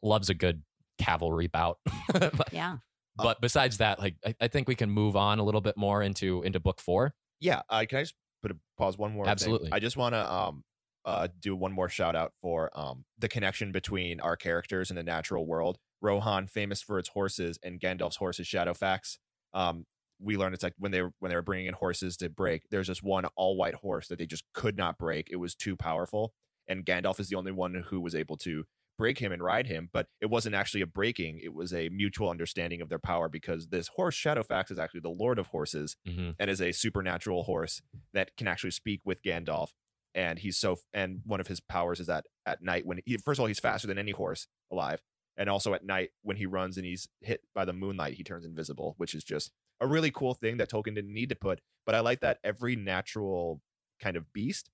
loves a good cavalry bout. but, Yeah. but besides that, like I, I think we can move on a little bit more into into book four. Yeah. Uh, can I just put a pause one more? thing? Absolutely. I just want to um uh do one more shout out for um the connection between our characters in the natural world. Rohan, famous for its horses, and Gandalf's horses, Shadowfax. Um, we learned it's like when they were when they were bringing in horses to break. There's just one all white horse that they just could not break. It was too powerful, and Gandalf is the only one who was able to break him and ride him. But it wasn't actually a breaking; it was a mutual understanding of their power because this horse, Shadowfax, is actually the Lord of Horses Mm-hmm. and is a supernatural horse that can actually speak with Gandalf. And he's so, and one of his powers is that at night when he, first of all, he's faster than any horse alive. And also at night when he runs and he's hit by the moonlight, he turns invisible, which is just a really cool thing that Tolkien didn't need to put. But I like that every natural kind of beast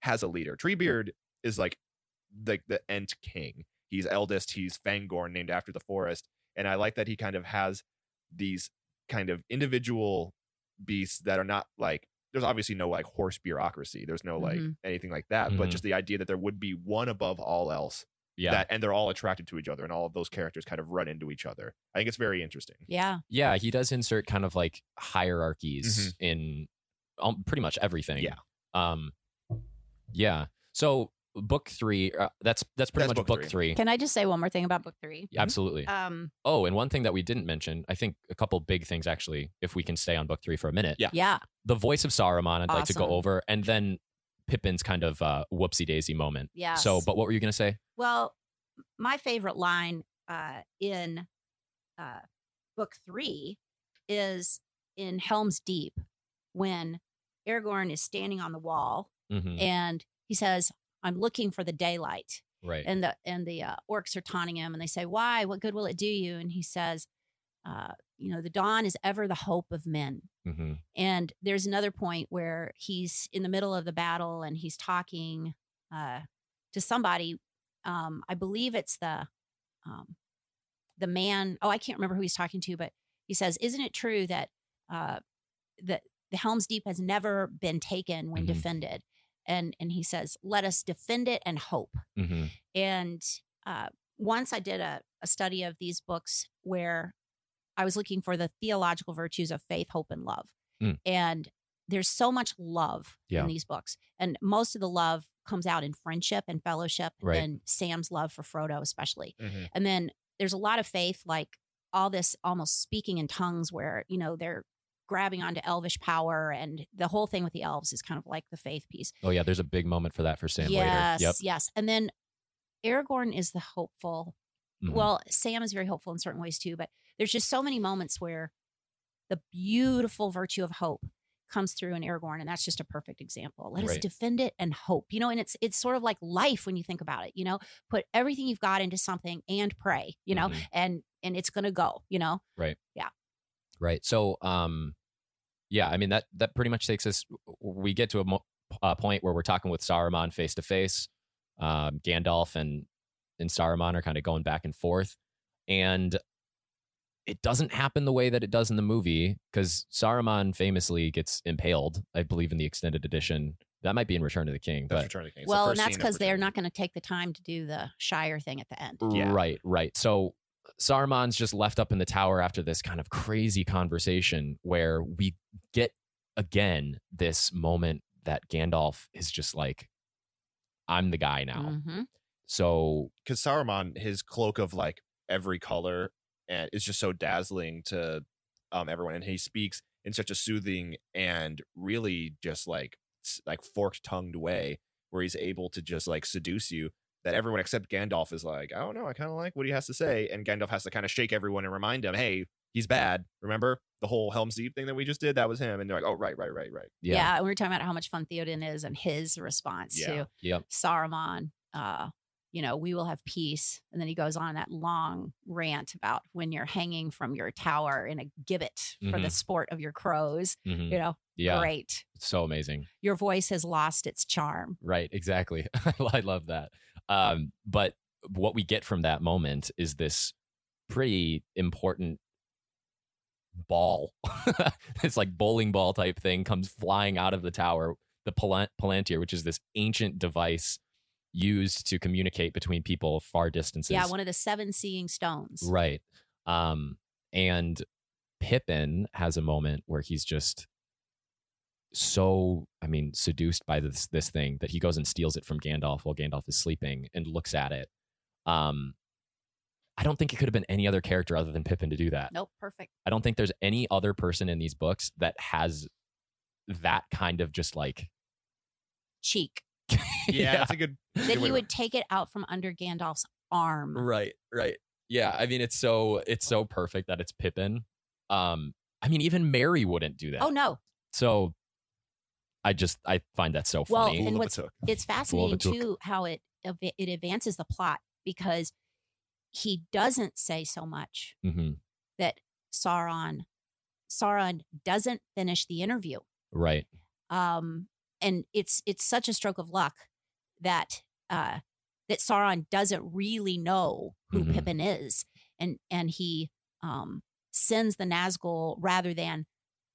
has a leader. Treebeard is like like the Ent king. He's eldest. He's Fangorn, named after the forest. And I like that he kind of has these kind of individual beasts that are not like there's obviously no like horse bureaucracy. There's no like Mhm. anything like that. But Mhm. just the idea that there would be one above all else. Yeah, That and they're all attracted to each other, and all of those characters kind of run into each other. I think it's very interesting. Yeah. yeah. He does insert kind of like hierarchies in um, pretty much everything. Yeah. Um. Yeah. So book three. Uh, that's that's pretty That's much book book, three. three. Can I just say one more thing about book three? Absolutely. Um. Oh, and one thing that we didn't mention, I think a couple big things actually, if we can stay on book three for a minute. Yeah. Yeah. The voice of Saruman, I'd like to go over, and then Pippin's kind of uh, whoopsie daisy moment. Yeah. So, but what were you going to say? Well, my favorite line uh, in uh, book three is in Helm's Deep when Aragorn is standing on the wall hmm and he says, "I'm looking for the daylight," Right. and the and the uh, orcs are taunting him, and they say, "Why? What good will it do you?" And he says, uh, "You know, the dawn is ever the hope of men." hmm And there's another point where he's in the middle of the battle and he's talking uh, to somebody. Um, I believe it's the um, the man. Oh, I can't remember who he's talking to, but he says, "Isn't it true that uh, that the Helm's Deep has never been taken when Mhm. defended?" And and he says, "Let us defend it and hope." hmm And uh, once I did a, a study of these books where I was looking for the theological virtues of faith, hope, and love. Mm. And there's so much love Yeah. in these books. And most of the love comes out in friendship and fellowship Right. and Sam's love for Frodo, especially. Mm-hmm. And then there's a lot of faith, like all this almost speaking in tongues where, you know, they're grabbing onto elvish power. And the whole thing with the elves is kind of like the faith piece. Oh yeah, there's a big moment for that for Sam yes, later. Yep. yes. And then Aragorn is the hopeful. Mhm. Well, Sam is very hopeful in certain ways too, but there's just so many moments where the beautiful virtue of hope comes through in Aragorn, and that's just a perfect example. Let us defend it and hope. You know, and it's it's sort of like life when you think about it. You know, put everything you've got into something and pray. You know, Mhm. and and it's gonna go. You know, Right. Yeah. right so um yeah i mean that that pretty much takes us we get to a mo- uh, point where we're talking with saruman face to face um gandalf and and saruman are kind of going back and forth and it doesn't happen the way that it does in the movie because saruman famously gets impaled i believe in the extended edition that might be in return of the king but Return of the King. It's the well, and that's because they're not going to take the time to do the Shire thing at the end. Yeah. Right, right. So Saruman's just left up in the tower after this kind of crazy conversation where we get again this moment that Gandalf is just like, I'm the guy now. Mhm. So because Saruman, his cloak of like every color, and is just so dazzling to um everyone, and he speaks in such a soothing and really just like like forked tongued way, where he's able to just like seduce you. That everyone except Gandalf is like, I don't know, I kind of like what he has to say, and Gandalf has to kind of shake everyone and remind them, hey, he's bad. Remember the whole Helm's Deep thing that we just did? That was him, and they're like, oh right, right, right, right. Yeah. yeah. and we were talking about how much fun Theoden is and his response Yeah. to Yep. Saruman. Uh, you know, we will have peace. And then he goes on that long rant about when you're hanging from your tower in a gibbet for the Mhm. sport of your crows. Mhm. You know, Yeah. great. So amazing. Your voice has lost its charm. Right, exactly. I love that. Um, but what we get from that moment is this pretty important ball. it's like bowling ball type thing comes flying out of the tower. The Palan- Palantir, which is this ancient device used to communicate between people far distances. Yeah, one of the seven seeing stones. Right. Um, and Pippin has a moment where he's just so, I mean, seduced by this this thing that he goes and steals it from Gandalf while Gandalf is sleeping and looks at it. Um, I don't think it could have been any other character other than Pippin to do that. Nope, perfect. I don't think there's any other person in these books that has that kind of just like Cheek. Yeah, that's a good. That good he to- would take it out from under Gandalf's arm. Right, right. Yeah, I mean it's so it's so perfect that it's Pippin. Um I mean even Merry wouldn't do that. Oh no. So I just I find that so Well, funny. and Fool of a what's took. it's fascinating too how it it advances the plot because he doesn't say so much hmm that Sauron Sauron doesn't finish the interview. Right. Um and it's it's such a stroke of luck that uh that Sauron doesn't really know who Mhm. Pippin is and and he um sends the Nazgul rather than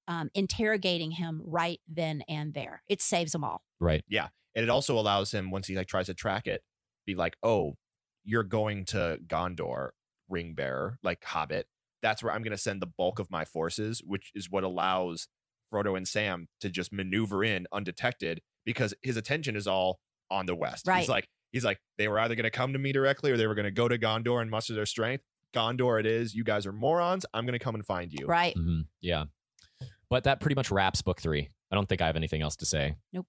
um interrogating him right then and there. It saves them all. Right. Yeah. And it also allows him once he like tries to track it be like oh you're going to gondor ring bearer like hobbit that's where i'm going to send the bulk of my forces which is what allows frodo and sam to just maneuver in undetected because his attention is all on the west Right. he's like he's like they were either going to come to me directly or they were going to go to gondor and muster their strength gondor it is you guys are morons i'm going to come and find you Right. hmm Yeah. But that pretty much wraps book three. I don't think I have anything else to say. Nope.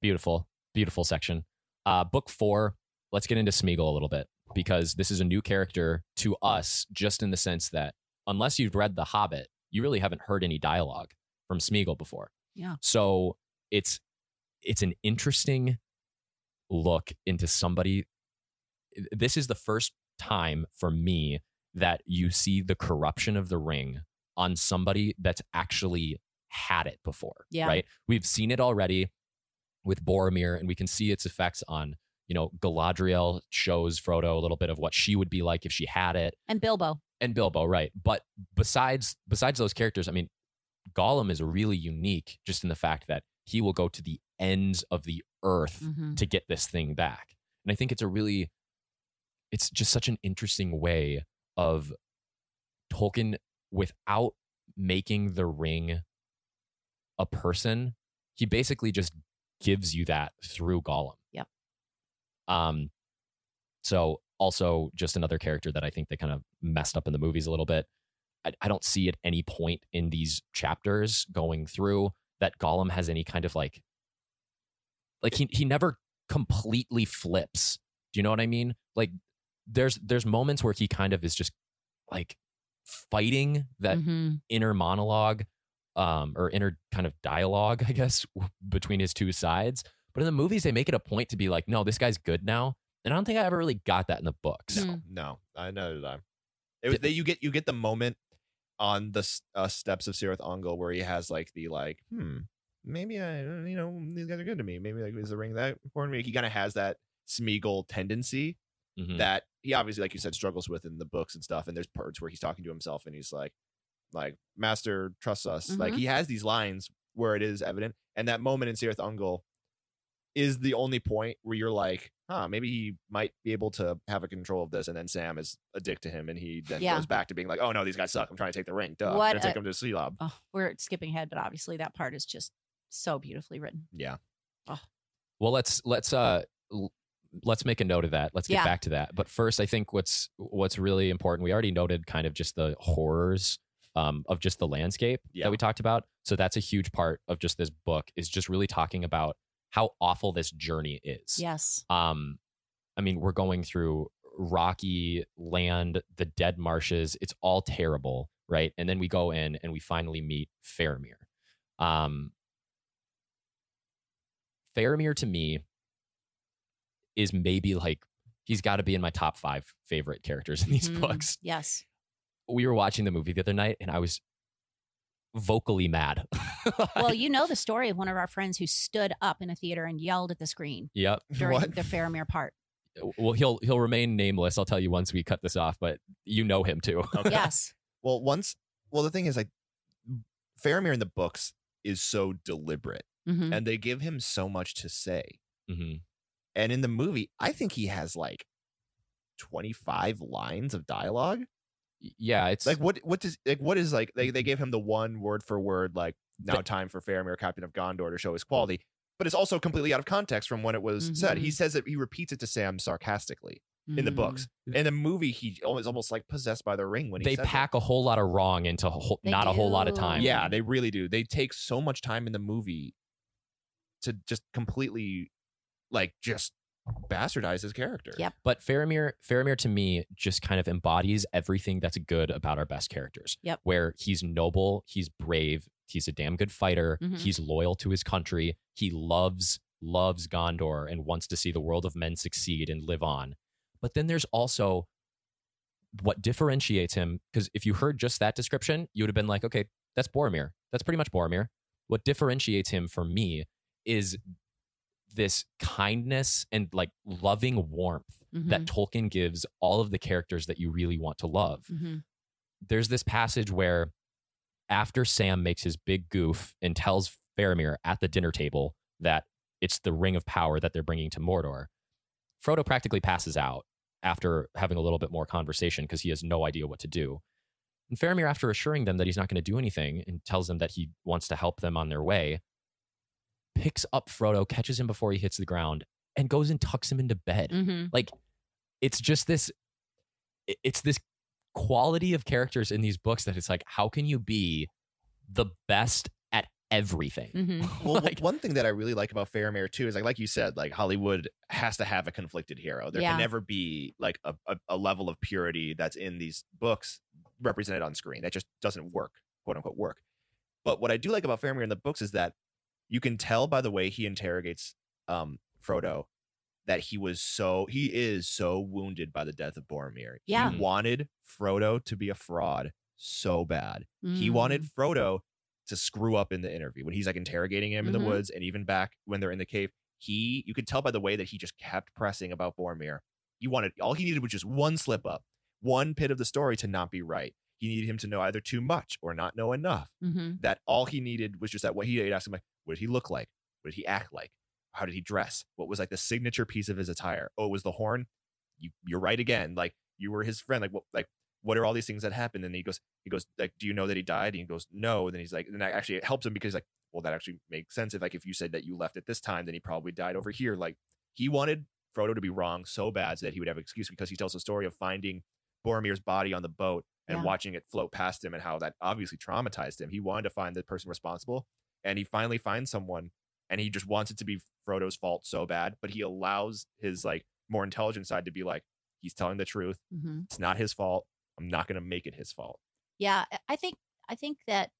Beautiful, beautiful section. Uh, book four. Let's get into Smeagol a little bit because this is a new character to us, just in the sense that unless you've read The Hobbit, you really haven't heard any dialogue from Smeagol before. Yeah. So it's it's an interesting look into somebody. This is the first time for me that you see the corruption of the ring on somebody that's actually had it before. Yeah. Right. We've seen it already with Boromir, and we can see its effects on, you know, Galadriel shows Frodo a little bit of what she would be like if she had it. And Bilbo. And Bilbo, right. But besides besides those characters, I mean, Gollum is really unique just in the fact that he will go to the ends of the earth Mhm. to get this thing back. And I think it's a really it's just such an interesting way of Tolkien without making the ring a person, he basically just gives you that through Gollum. Yep. Um so also just another character that I think they kind of messed up in the movies a little bit. I, I don't see at any point in these chapters going through that Gollum has any kind of like like he he never completely flips. Do you know what I mean? Like there's there's moments where he kind of is just like fighting that Mhm. inner monologue um, or inner kind of dialogue, I guess, w- between his two sides. But in the movies, they make it a point to be like, no, this guy's good now. And I don't think I ever really got that in the books. Mm. No, no, I know that. It was, they, you get you get the moment on the uh, steps of Cirith Ungol where he has like the like, hmm, maybe I, you know, these guys are good to me. Maybe like is the ring that important to me? He kind of has that Smeagol tendency Mhm. that he obviously, like you said, struggles with in the books and stuff. And there's parts where he's talking to himself and he's like, like Master trusts us. Like Mhm. he has these lines where it is evident, and that moment in Cirith Ungol is the only point where you're like, huh, maybe he might be able to have a control of this. And then Sam is a dick to him, and he then Yeah. goes back to being like, oh no, these guys suck. I'm trying to take the ring. Duh. What I'm gonna take a- him to Shelob. Oh, we're skipping ahead, but obviously that part is just so beautifully written. Yeah. Oh. Well, let's let's uh l- let's make a note of that. Let's get Yeah. back to that. But first, I think what's what's really important. We already noted kind of just the horrors um, of just the landscape Yeah. that we talked about. So that's a huge part of just this book is just really talking about how awful this journey is. Yes. Um, I mean, we're going through rocky land, the dead marshes. It's all terrible, right? And then we go in and we finally meet Faramir. Um, Faramir to me is maybe like he's got to be in my top five favorite characters in these Mhm. books. Yes. We were watching the movie the other night, and I was vocally mad. Well, you know the story of one of our friends who stood up in a theater and yelled at the screen yep. during What? the Faramir part. Well, he'll he'll remain nameless. I'll tell you once we cut this off, but you know him too. Okay. Yes. Well, once, well, the thing is, like, Faramir in the books is so deliberate, Mhm. and they give him so much to say. hmm And in the movie, I think he has like 25 lines of dialogue. Yeah, it's Like what what does like what is like they, they gave him the one word for word like now But- time for Faramir, Captain of Gondor to show his quality. But it's also completely out of context from when it was said. He Mhm. says that he repeats it to Sam sarcastically in the Mm. books. In the movie, he almost almost like possessed by the ring when he they says it. pack a whole lot of wrong into a whole, They not a whole lot of time. Yeah, they really do. They take so much time in the movie to just completely like just bastardize his character. Yep. But Faramir, Faramir to me just kind of embodies everything that's good about our best characters. Yep. Where he's noble, he's brave, he's a damn good fighter, Mhm. he's loyal to his country, he loves loves Gondor and wants to see the world of men succeed and live on. But then there's also what differentiates him because if you heard just that description, you would have been like, okay, that's Boromir. That's pretty much Boromir. What differentiates him for me is this kindness and like loving warmth that Mhm. Tolkien gives all of the characters that you really want to love. Mhm. There's this passage where after Sam makes his big goof and tells Faramir at the dinner table that it's the ring of power that they're bringing to Mordor, Frodo practically passes out after having a little bit more conversation because he has no idea what to do. And Faramir, after assuring them that he's not going to do anything and tells them that he wants to help them on their way, picks up Frodo, catches him before he hits the ground, and goes and tucks him into bed Mhm. like it's just this it's this quality of characters in these books that it's like how can you be the best at everything Mhm. Well, Like- one thing that I really like about Faramir too is like, like you said, like Hollywood has to have a conflicted hero. There Yeah. can never be like a, a, a level of purity that's in these books represented on screen. That just doesn't work, quote unquote, work. But what I do like about Faramir in the books is that you can tell by the way he interrogates um, Frodo that he was so he is so wounded by the death of Boromir. Yeah. He wanted Frodo to be a fraud so bad. He Mm. wanted Frodo to screw up in the interview when he's like interrogating him in Mhm. the woods and even back when they're in the cave. He, you could tell by the way that he just kept pressing about Boromir. He wanted all he needed was just one slip up, one bit of the story to not be right. He needed him to know either too much or not know enough. Mhm. That all he needed was just that what he he'd ask him like, what did he look like? What did he act like? How did he dress? What was like the signature piece of his attire? Oh, it was the horn. You, you're right again. Like you were his friend. Like what? Like what are all these things that happened? And he goes, he goes like, do you know that he died? And he goes, no. And then he's like, and that actually it helps him because like, well, that actually makes sense. If like if you said that you left at this time, then he probably died over here. Like he wanted Frodo to be wrong so bad that he would have an excuse because he tells the story of finding Boromir's body on the boat and Yeah. watching it float past him and how that obviously traumatized him. He wanted to find the person responsible, and he finally finds someone, and he just wants it to be Frodo's fault so bad, but he allows his like more intelligent side to be like, he's telling the truth. Mhm. It's not his fault. I'm not going to make it his fault. Yeah, I- I think I think that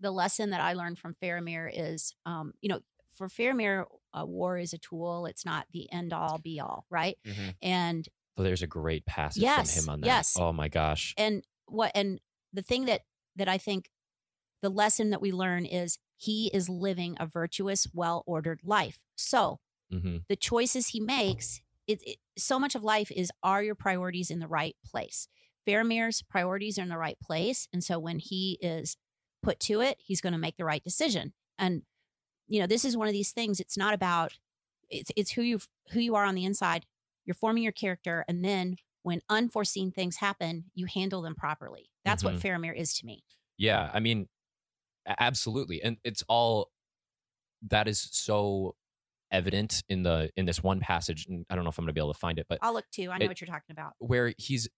the lesson that I learned from Faramir is, um, you know, for Faramir, uh, war is a tool. It's not the end all be all, right? Mhm. And So there's a great passage Yes, from him on that. yes. Oh my gosh. and what and the thing that that I think the lesson that we learn is he is living a virtuous, well ordered life. So hmm the choices he makes, it, it so much of life is are your priorities in the right place? Faramir's priorities are in the right place, and so when he is put to it, he's going to make the right decision. And you know, this is one of these things. It's not about it's it's who you who you are on the inside. You're forming your character, and then when unforeseen things happen, you handle them properly. That's what Faramir is to me. Yeah, I mean, absolutely, and it's all that is so evident in the in this one passage. And I don't know if I'm going to be able to find it, but I'll look too. I know It- what you're talking about. where he's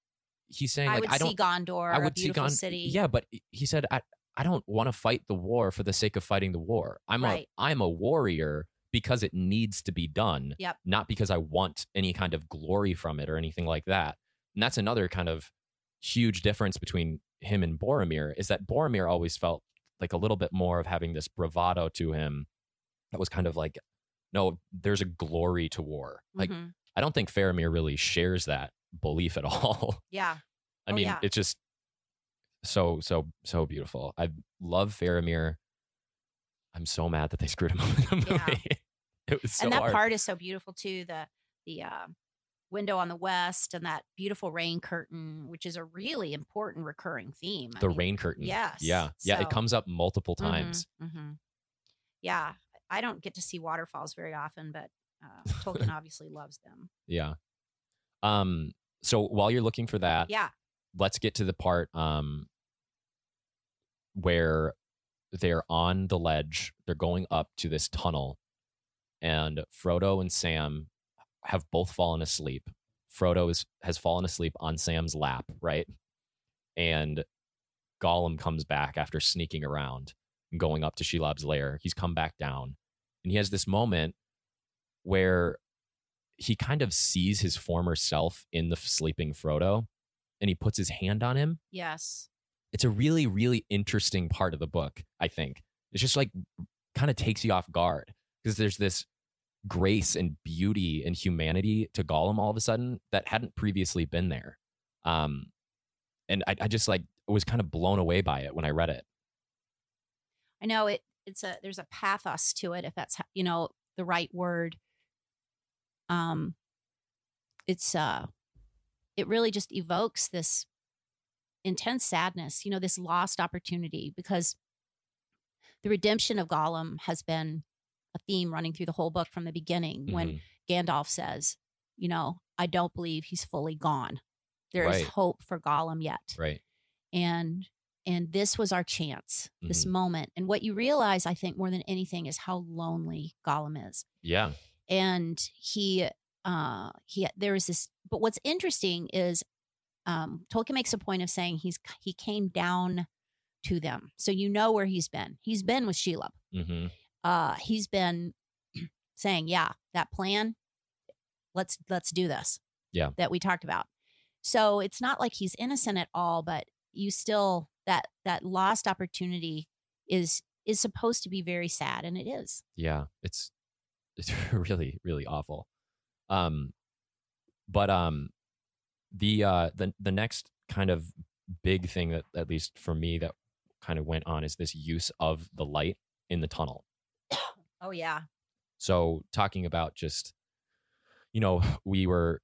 he's saying I like would I see don't Gondor, I a would see beautiful Gon- city. Yeah, but he said I I don't want to fight the war for the sake of fighting the war. I'm Right. a I'm a warrior because it needs to be done. Yep. Not because I want any kind of glory from it or anything like that. And that's another kind of huge difference between him and Boromir is that Boromir always felt like a little bit more of having this bravado to him that was kind of like no, there's a glory to war. Like Mhm. I don't think Faramir really shares that belief at all. yeah, I Oh, mean, yeah. it's just so so so beautiful. I love Faramir. I'm so mad that they screwed him up in the Yeah. movie. It was so and that hard. part is so beautiful too. The the uh, window on the west and that beautiful rain curtain, which is a really important recurring theme. I the mean, rain curtain. Yes. Yeah. Yeah. So- It comes up multiple mhm, times. mhm. Yeah, I don't get to see waterfalls very often, but uh, Tolkien obviously loves them. Yeah. Um. So while you're looking for that, Yeah. let's get to the part um where they're on the ledge. They're going up to this tunnel, and Frodo and Sam have both fallen asleep. Frodo is, has fallen asleep on Sam's lap, right? And Gollum comes back after sneaking around and going up to Shelob's lair. He's come back down, and he has this moment where he kind of sees his former self in the sleeping Frodo, and he puts his hand on him Yes. it's a really really interesting part of the book i think it's just like kind of takes you off guard because there's this grace and beauty and humanity to gollum all of a sudden that hadn't previously been there um and i, I just like was kind of blown away by it when i read it I know it. It's a there's a pathos to it, if that's you know the right word. Um, it's uh, it really just evokes this intense sadness. You know, this lost opportunity because the redemption of Gollum has been a theme running through the whole book from the beginning. When Mhm. Gandalf says, you know, I don't believe he's fully gone. There is Right. hope for Gollum yet right and and this was our chance this Mhm. moment and what you realize i think more than anything is how lonely gollum is yeah and he uh he there is this but what's interesting is um tolkien makes a point of saying he's he came down to them so you know where he's been he's been with shelob hmm uh he's been saying yeah that plan let's let's do this Yeah. that we talked about. So it's not like he's innocent at all but you still that that lost opportunity is is supposed to be very sad and it is. Yeah it's it's really really awful. Um but um the uh the the next kind of big thing that at least for me that kind of went on is this use of the light in the tunnel oh yeah so talking about just you know we were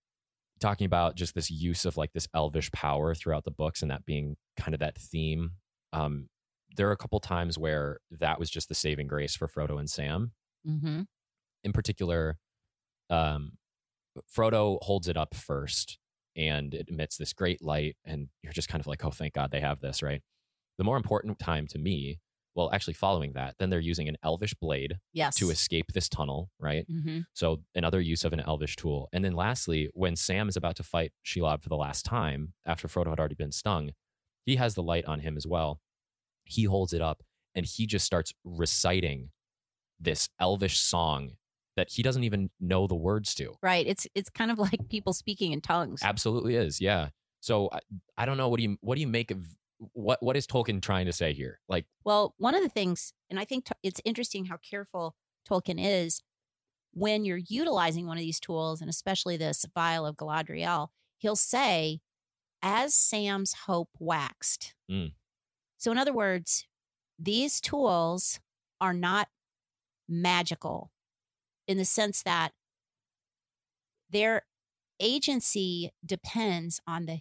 talking about just this use of like this elvish power throughout the books and that being kind of that theme um there are a couple times where that was just the saving grace for Frodo and Sam mm-hmm. in particular, um, Frodo holds it up first and it emits this great light, and you're just kind of like, oh, thank God they have this, right? The more important time to me, well, actually, following that, then they're using an elvish blade yes to escape this tunnel, right? mm-hmm. So another use of an elvish tool. And then lastly, when Sam is about to fight Shelob for the last time, after Frodo had already been stung, he has the light on him as well. He holds it up and he just starts reciting this elvish song that he doesn't even know the words to. right it's it's kind of like people speaking in tongues Absolutely is, yeah. So I, I don't know what do you what do you make of what what is Tolkien trying to say here? Like, Well, one of the things, and I think it's interesting how careful Tolkien is when you're utilizing one of these tools, and especially this vial of Galadriel, he'll say, as Sam's hope waxed. Mm. So, in other words, these tools are not magical in the sense that their agency depends on the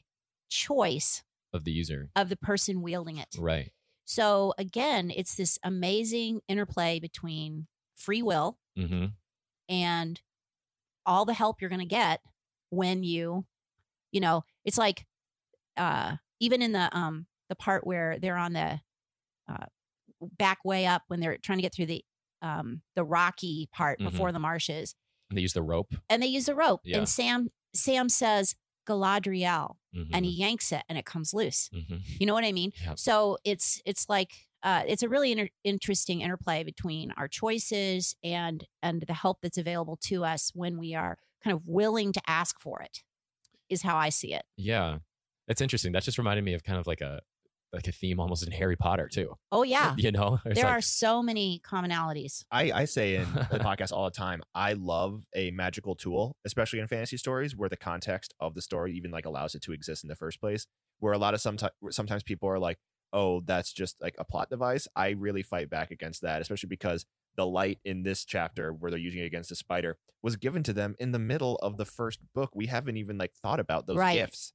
choice of the user, of the person wielding it. right? So again, it's this amazing interplay between free will Mm-hmm. and all the help you're going to get when you, you know, it's like uh even in the um the part where they're on the uh back way up when they're trying to get through the um the rocky part Mhm. before the marshes And they use the rope. and they use the rope Yeah. and Sam Sam says Galadriel Mm-hmm. and he yanks it and it comes loose. hmm You know what I mean? Yep. So it's it's like uh, it's a really inter- interesting interplay between our choices and and the help that's available to us when we are kind of willing to ask for it. Is how I see it. Yeah, it's interesting. That just reminded me of kind of like a like a theme almost in Harry Potter too. Oh yeah, you know, It's there like- are so many commonalities. I, I say in the podcast all the time, I love a magical tool, especially in fantasy stories where the context of the story even like allows it to exist in the first place. Where a lot of sometimes sometimes people are like, oh, that's just like a plot device. I really fight back against that, especially because the light in this chapter where they're using it against the spider was given to them in the middle of the first book. We haven't even like thought about those Right. gifts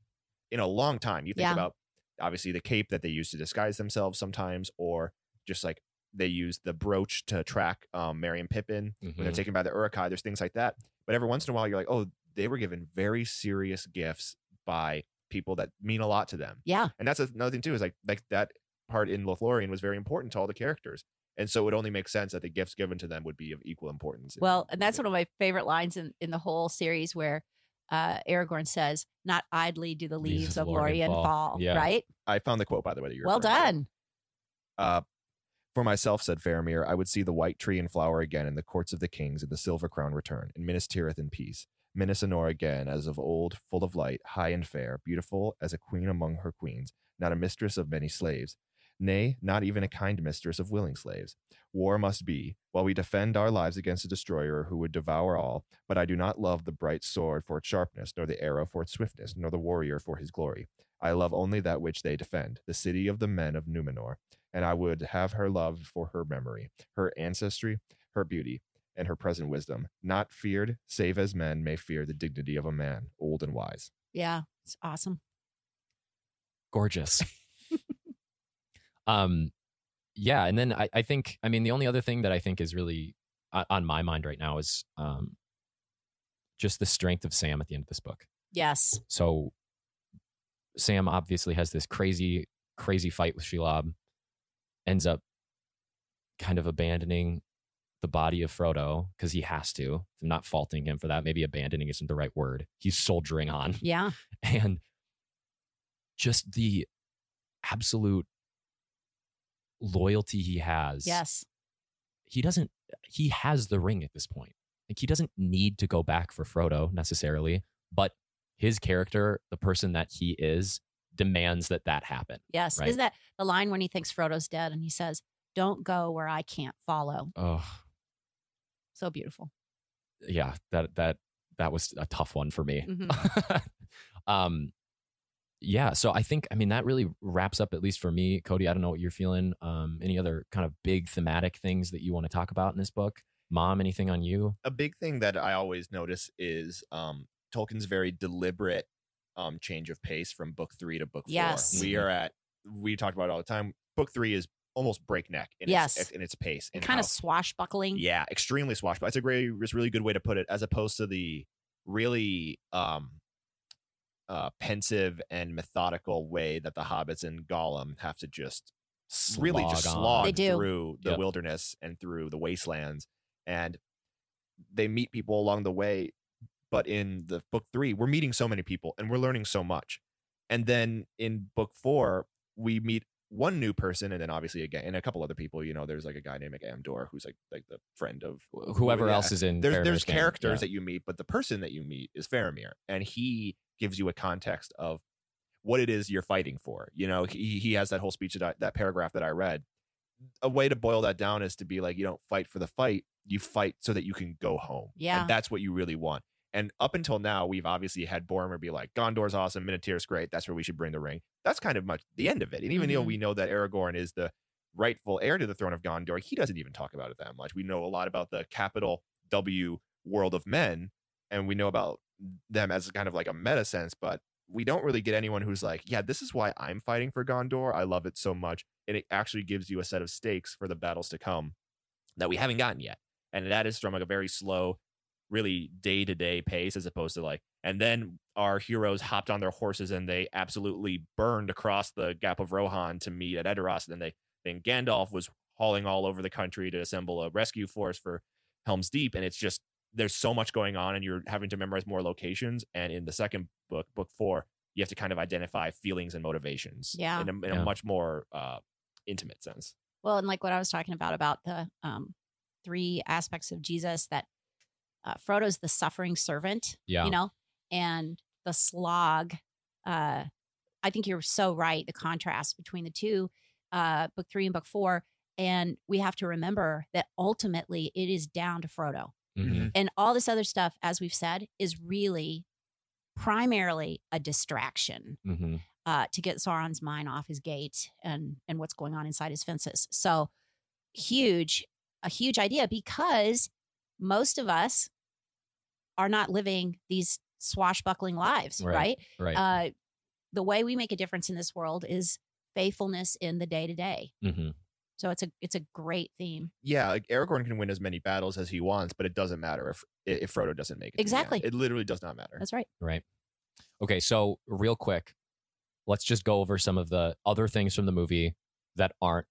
in a long time. You think Yeah. about obviously the cape that they use to disguise themselves sometimes, or just like they use the brooch to track um, Merry and Pippin when they're Mhm. taken by the Uruk-hai. There's things like that. But every once in a while, you're like, oh, they were given very serious gifts by people that mean a lot to them. Yeah, And that's another thing too is like like that part in Lothlorien was very important to all the characters. And so it only makes sense that the gifts given to them would be of equal importance. well, and that's one of my favorite lines in in the whole series where. Uh, Aragorn says, "Not idly do the Leaves leaves of of Lorien Lorien fall." fall." Yeah. Right? I found the quote by the way that you're Well referring to. done. Uh, for myself, said Faramir, I would see the white tree and flower again in the courts of the kings, and the silver crown return, and Minas Tirith in peace. Minas Anor again, as of old, full of light, high and fair, beautiful as a queen among her queens, not a mistress of many slaves. Nay, not even a kind mistress of willing slaves. War must be, while we defend our lives against a destroyer who would devour all. But I do not love the bright sword for its sharpness, nor the arrow for its swiftness, nor the warrior for his glory. I love only that which they defend, the city of the men of Numenor and I would have her loved for her memory, her ancestry, her beauty, and her present wisdom, not feared, save as men may fear the dignity of a man, old and wise. Yeah, it's awesome. gorgeous. um, yeah, and then I, I think I mean the only other thing that I think is really on my mind right now is um, just the strength of Sam at the end of this book. Yes. So Sam obviously has this crazy, crazy fight with Shelob, ends up kind of abandoning the body of Frodo because he has to. I'm not faulting him for that. Maybe abandoning isn't the right word. He's soldiering on. Yeah. And just the absolute loyalty he has. Yes. He doesn't, he has the ring at this point. Like he doesn't need to go back for Frodo necessarily, but his character, the person that he is, demands that that happen. Yes. Right. Isn't that the line when he thinks Frodo's dead and he says, Don't go where I can't follow? Oh, So beautiful. yeah, that that that was a tough one for me. Mhm. um, yeah. So I think I mean that really wraps up at least for me, Cody. I don't know what you're feeling. Um, any other kind of big thematic things that you want to talk about in this book? Mom, anything on you? A big thing that I always notice is um, Tolkien's very deliberate um, change of pace from book three to book Yes. four. We are at, we talked about it all the time. Book three is almost breakneck in, Yes. its, in its pace. And kind how- of swashbuckling. Yeah, extremely swashbuckling. It's a great, it's a really good way to put it, as opposed to the really um, uh, pensive and methodical way that the hobbits and Gollum have to just really just Slog on. slog They do. through the Yep. wilderness and through the wastelands, and they meet people along the way. But in the book three, we're meeting so many people and we're learning so much. And then in book four, we meet one new person, and then obviously again, and a couple other people. You know, there's like a guy named Amdor who's like like the friend of Whoever yeah. else is in There's Faramir's there's characters Yeah. that you meet, but the person that you meet is Faramir, and he gives you a context of what it is you're fighting for. You know, he he has that whole speech that I, that paragraph that I read. A way to boil that down is to be like, you don't fight for the fight, you fight so that you can go home. Yeah. and that's what you really want. And up until now, we've obviously had Boromir be like, Gondor's awesome, Minas Tirith's great. That's where we should bring the ring. That's kind of much the end of it. And even though Mhm. we know that Aragorn is the rightful heir to the throne of Gondor, he doesn't even talk about it that much. We know a lot about the capital W world of men, and we know about them as kind of like a meta sense, but we don't really get anyone who's like, yeah, this is why I'm fighting for Gondor. I love it so much. And it actually gives you a set of stakes for the battles to come that we haven't gotten yet. And that is from like a very slow, really day to day pace as opposed to like, and then our heroes hopped on their horses and they absolutely burned across the Gap of Rohan to meet at Edoras. And then they, then Gandalf was hauling all over the country to assemble a rescue force for Helm's Deep. And it's just, there's so much going on and you're having to memorize more locations. And in the second book, book four, you have to kind of identify feelings and motivations Yeah. in, a, in Yeah. a much more uh, intimate sense. Well, and like what I was talking about about the um, three aspects of Jesus that uh, Frodo's the suffering servant, Yeah. you know, and the slog. Uh, I think you're so right. The contrast between the two, uh, book three and book four, and we have to remember that ultimately it is down to Frodo, Mhm. and all this other stuff, as we've said, is really primarily a distraction Mhm. uh, to get Sauron's mind off his gate and and what's going on inside his fences. So huge, a huge idea because most of us are not living these swashbuckling lives, Right. right? Right. Uh, the way we make a difference in this world is faithfulness in the day to day. So it's a it's a great theme. yeah, like Aragorn can win as many battles as he wants, but it doesn't matter if if Frodo doesn't make it. to the end. Exactly. it literally does not matter. That's right. Right. Okay. So, real quick, let's just go over some of the other things from the movie that aren't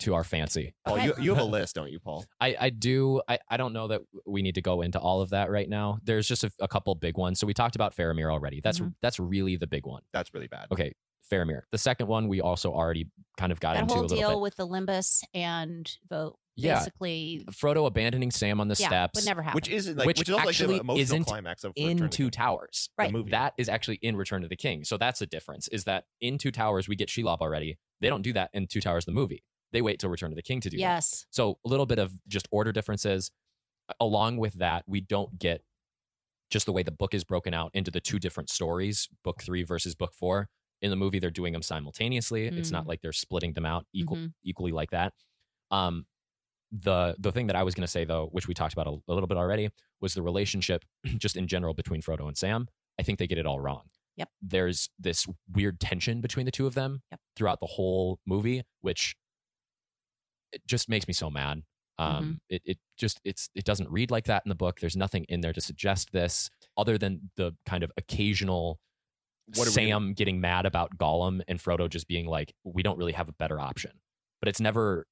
to our fancy. Paul, Okay. you you have a list, don't you, Paul? I, I do. I, I don't know that we need to go into all of that right now. There's just a, a couple big ones. So we talked about Faramir already. That's Mhm. that's really the big one. That's really bad. Okay, Faramir. The second one we also already kind of got That into a little deal bit. with the Lembas and the Yeah. basically Frodo abandoning Sam on the yeah, steps would never happen. Which isn't like Which which, is also like actually the emotional isn't climax of in Return of Two King, Towers. the Right. movie. That is actually in Return of the King. So that's the difference. Is that in Two Towers we get Shelob already. They don't do that in Two Towers the movie. They wait till Return of the King to do that. yes. So a little bit of just order differences. Along with that, we don't get just the way the book is broken out into the two different stories, book three versus book four. In the movie, they're doing them simultaneously. It's not Mm. like they're splitting them out equal, Mhm. equally like that. Um, the the thing that I was going to say though, which we talked about a, a little bit already, was the relationship just in general between Frodo and Sam. I think they get it all wrong. Yep. There's this weird tension between the two of them Yep. throughout the whole movie, which it just makes me so mad. Mm-hmm. Um, it, it just it's it doesn't read like that in the book. There's nothing in there to suggest this, other than the kind of occasional What are we gonna- Sam getting mad about Gollum and Frodo just being like, we don't really have a better option. But it's never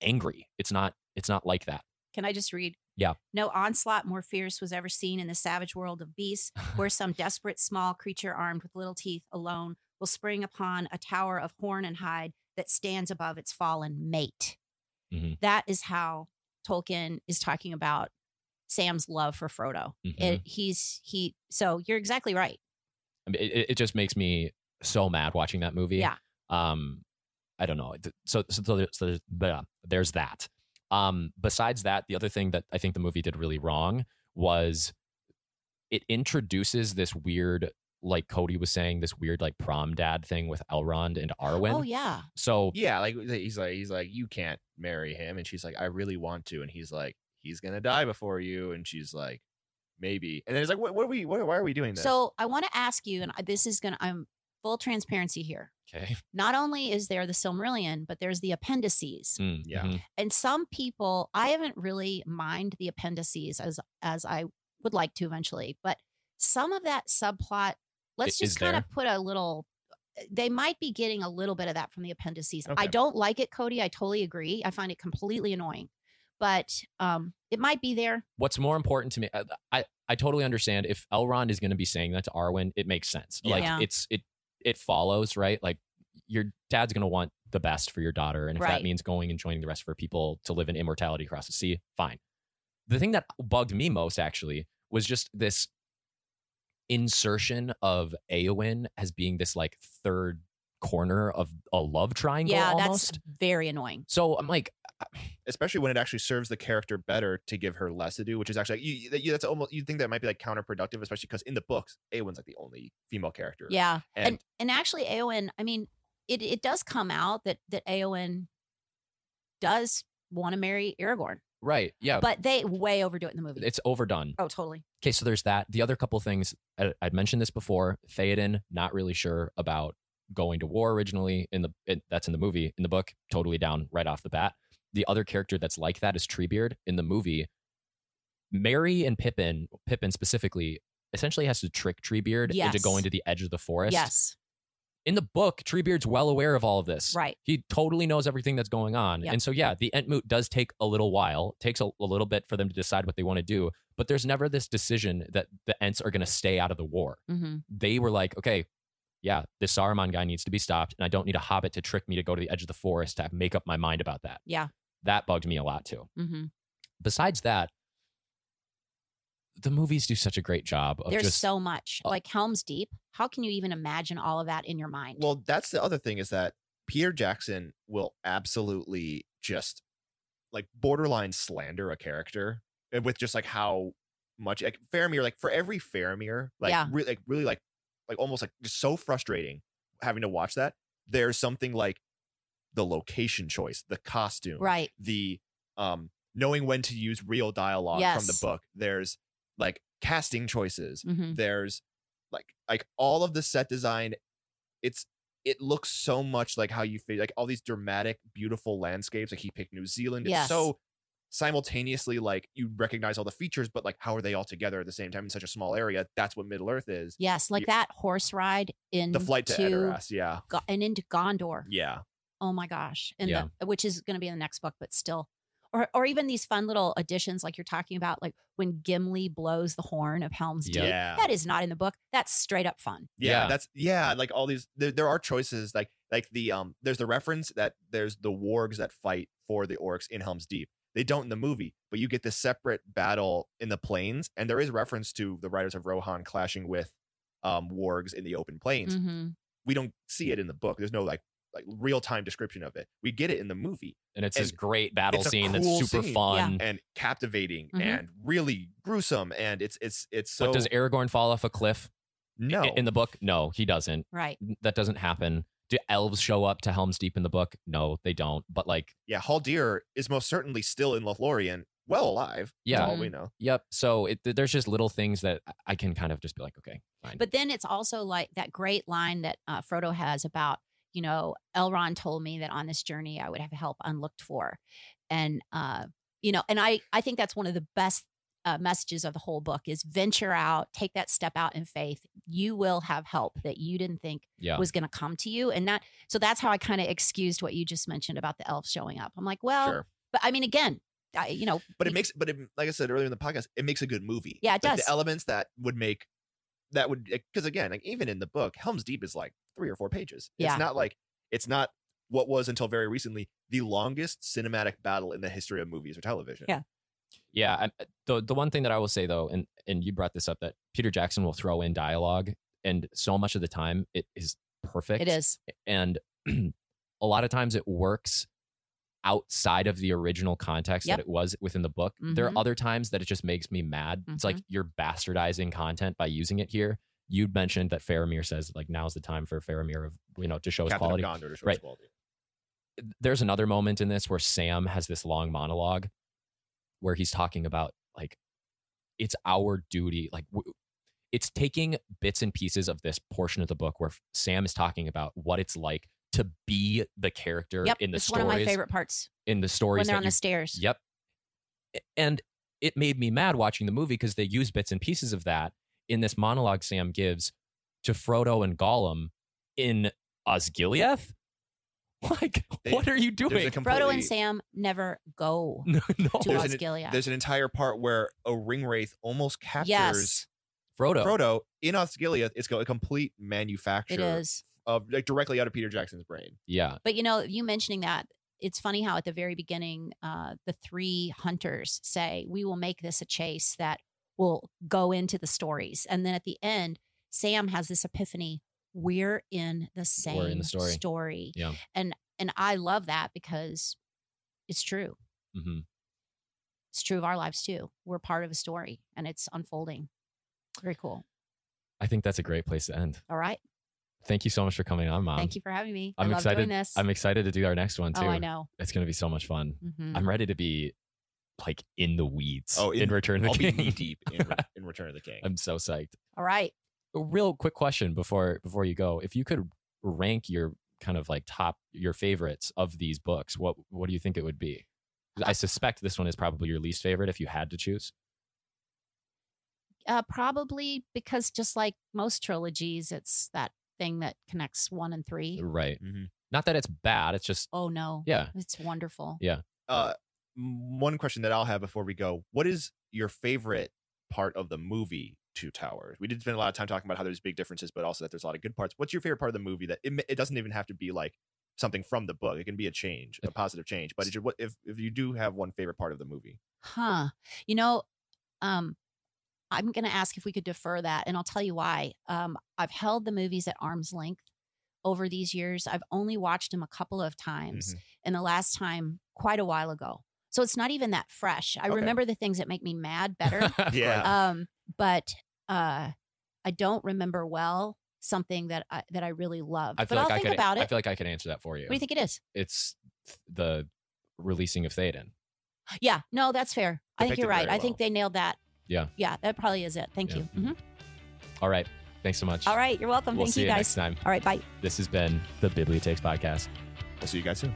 angry. It's not. It's not like that. Can I just read? Yeah. No onslaught more fierce was ever seen in the savage world of beasts, where some desperate small creature armed with little teeth alone will spring upon a tower of horn and hide that stands above its fallen mate. Mhm. That is how Tolkien is talking about Sam's love for Frodo. Mhm. It, he's he. So you're exactly right. I mean, it, it just makes me so mad watching that movie. Yeah. Um, I don't know. So so, so, there's, so there's, there's that. Um, besides that, the other thing that I think the movie did really wrong was it introduces this weird, like Cody was saying, this weird like prom dad thing with Elrond and Arwen. Oh yeah. So Yeah, like he's like he's like you can't marry him, and she's like I really want to, and he's like he's gonna die before you, and she's like maybe, and then it's like what, what are we what, why are we doing this? So I want to ask you, and this is gonna. I'm full transparency here. okay, Not only is there the Silmarillion, but there's the appendices. Mm, Yeah. mhm. and some people i haven't really mind the appendices as as i would like to eventually but some of that subplot let's I- just kind of put a little they might be getting a little bit of that from the appendices i don't like it cody i totally agree i find it completely annoying but um it might be there What's more important to me, I, I I totally understand if Elrond is going to be saying that to Arwen, it makes sense. Like Yeah. it's it it follows right. Like your dad's going to want the best for your daughter, and if that means going and joining the rest of her people to live in immortality across the sea, fine. The thing that bugged me most actually was just this insertion of Eowyn as being this like third corner of a love triangle yeah, almost. that's very annoying. so I'm like, especially when it actually serves the character better to give her less to do, which is actually you, you, that's almost you think that might be like counterproductive, especially because in the books, Eowyn's like the only female character. Yeah, and and, and, actually, Eowyn. I mean, it it does come out that that Eowyn does want to marry Aragorn, right, yeah, but they way overdo it in the movie. it's overdone. oh, totally. Okay, so there's that. The other couple things I, I'd mentioned this before. Theoden not really sure about going to war originally. In the in, that's in the movie. In the book, totally down right off the bat. The other character that's like that is Treebeard in the movie. Merry and Pippin, Pippin specifically, essentially has to trick Treebeard into going to the edge of the forest. Yes, In the book, Treebeard's well aware of all of this. right. He totally knows everything that's going on. Yep. And so, yeah, the Entmoot does take a little while, takes a, a little bit for them to decide what they want to do. But there's never this decision that the Ents are going to stay out of the war. hmm They were like, okay, yeah, this Saruman guy needs to be stopped. And I don't need a hobbit to trick me to go to the edge of the forest to make up my mind about that. Yeah. That bugged me a lot too. hmm Besides that, the movies do such a great job of There's just so much Oh. like Helm's Deep. How can you even imagine all of that in your mind? well, that's the other thing is that Peter Jackson will absolutely just like borderline slander a character with just like how much like Faramir, like for every Faramir, like Yeah. really, like really, like like almost like just so frustrating having to watch that. There's something like the location choice, the costume, right. the um knowing when to use real dialogue from the book. There's like casting choices. hmm There's like like all of the set design. It's it looks so much like how you feel like all these dramatic, beautiful landscapes. Like he picked New Zealand. Yes. It's so simultaneously like you recognize all the features, but like how are they all together at the same time in such a small area? That's what Middle Earth is. Yes, like You- that horse ride in The flight to Edoras, yeah, and into Gondor. yeah, Oh my gosh. And Yeah. the, which is going to be in the next book, but still. Or, or even these fun little additions like you're talking about, like when Gimli blows the horn of Helm's Deep. Yeah. That is not in the book. That's straight up fun. yeah, Yeah. That's yeah, like all these. There, there are choices like like the um. There's the reference that there's the wargs that fight for the orcs in Helm's Deep. They don't in the movie, but you get this separate battle in the plains, and there is reference to the riders of Rohan clashing with um wargs in the open plains. hmm We don't see it in the book. There's no like like real time description of it. We get it in the movie and it's this great battle it's scene cool that's super scene. fun. and captivating Mhm. and really gruesome, and it's it's it's so but does Aragorn fall off a cliff no in the book? No, he doesn't. Right. That doesn't happen. Do elves show up to Helm's Deep in the book? No, they don't. But like, yeah. Haldir is most certainly still in Lothlorien, well alive. Yeah. all we know. yep. So it, there's just little things that I can kind of just be like, okay, fine. But then it's also like that great line that uh, Frodo has about, you know, Elrond told me that on this journey I would have help unlooked for. And, uh, you know, and I, I think that's one of the best uh, messages of the whole book is venture out, take that step out in faith. You will have help that you didn't think yeah. was going to come to you. And that, so that's how I kind of excused what you just mentioned about the elves showing up. I'm like, well, sure. but I mean, again, I, you know, But it makes but it, like I said earlier in the podcast, it makes a good movie. Yeah, it Like, does. The elements that would make that would because again, like even in the book, Helm's Deep is like three or four pages. Yeah. It's not like it's not what was until very recently the longest cinematic battle in the history of movies or television. Yeah. Yeah, and uh, the the one thing that I will say though, and and you brought this up that Peter Jackson will throw in dialogue, and so much of the time it is perfect. it is. and a lot of times it works outside of the original context Yep. that it was within the book. There Mhm. are other times that it just makes me mad. It's like you're bastardizing content by using it here. You'd mentioned that Faramir says like now's the time for Faramir of you know to show his quality. of Gondor to show Right. his quality. There's another moment in this where Sam has this long monologue where he's talking about like it's our duty like w- it's taking bits and pieces of this portion of the book where Sam is talking about what it's like to be the character Yep. in the it's stories one of my favorite parts in the stories when they're on you the stairs. Yep. And it made me mad watching the movie because they use bits and pieces of that in this monologue Sam gives to Frodo and Gollum in Osgiliath. Like, They- what are you There's doing? a Frodo and Sam never go no, no. to There's an- There's an entire part where a ring wraith almost captures yes, Frodo. Frodo in Osgiliath. It's a complete manufacture it is. Of like directly out of Peter Jackson's brain. Yeah. But you know, you mentioning that, it's funny how at the very beginning, uh, the three hunters say, "We will make this a chase that will go into the stories. And then at the end, Sam has this epiphany. We're in the same We're in the story. story. Yeah. And and I love that because it's true. Mm-hmm. It's true of our lives too. We're part of a story and it's unfolding. Very cool. I think that's a great place to end. All right. Thank you so much for coming on, Mom. Thank you for having me. I'm I love excited. doing this. I'm excited to do our next one too. oh, I know. It's going to be so much fun. Mhm. I'm ready to be like in the weeds. Oh, in, in- Return of the I'll be King. knee deep in, in Return of the King. I'm so psyched. All right. A real quick question before before you go. If you could rank your kind of like top your favorites of these books, what what do you think it would be? I suspect this one is probably your least favorite if you had to choose. Uh, probably because just like most trilogies, it's that thing that connects one and three. Right. Mhm. Not that it's bad. It's just Oh no. yeah. It's wonderful. Yeah. Uh, one question that I'll have before we go: What is your favorite part of the movie Two Towers? We did spend a lot of time talking about how there's big differences, but also that there's a lot of good parts. What's your favorite part of the movie? That it, it doesn't even have to be like something from the book. It can be a change, a positive change. But it's if if you do have one favorite part of the movie? Huh. You know, um, I'm going to ask if we could defer that, and I'll tell you why. Um, I've held the movies at arm's length over these years. I've only watched them a couple of times, Mhm. and the last time quite a while ago. So it's not even that fresh. I Okay. remember the things that make me mad better. Yeah. um, but uh, I don't remember well something that I, that I really loved. I but feel I'll like I think could about it. I feel like I could answer that for you. what do you think it is? It's the releasing of Théoden. Yeah, no, that's fair. I think you're right. very I think they nailed that. Yeah. Yeah, that probably is it. Thank Yeah. you. Mhm. All right. Thanks so much. All right, you're welcome. We'll Thank see you you guys. next time. All right, bye. This has been the Bibliotheks Podcast. We'll see you guys soon.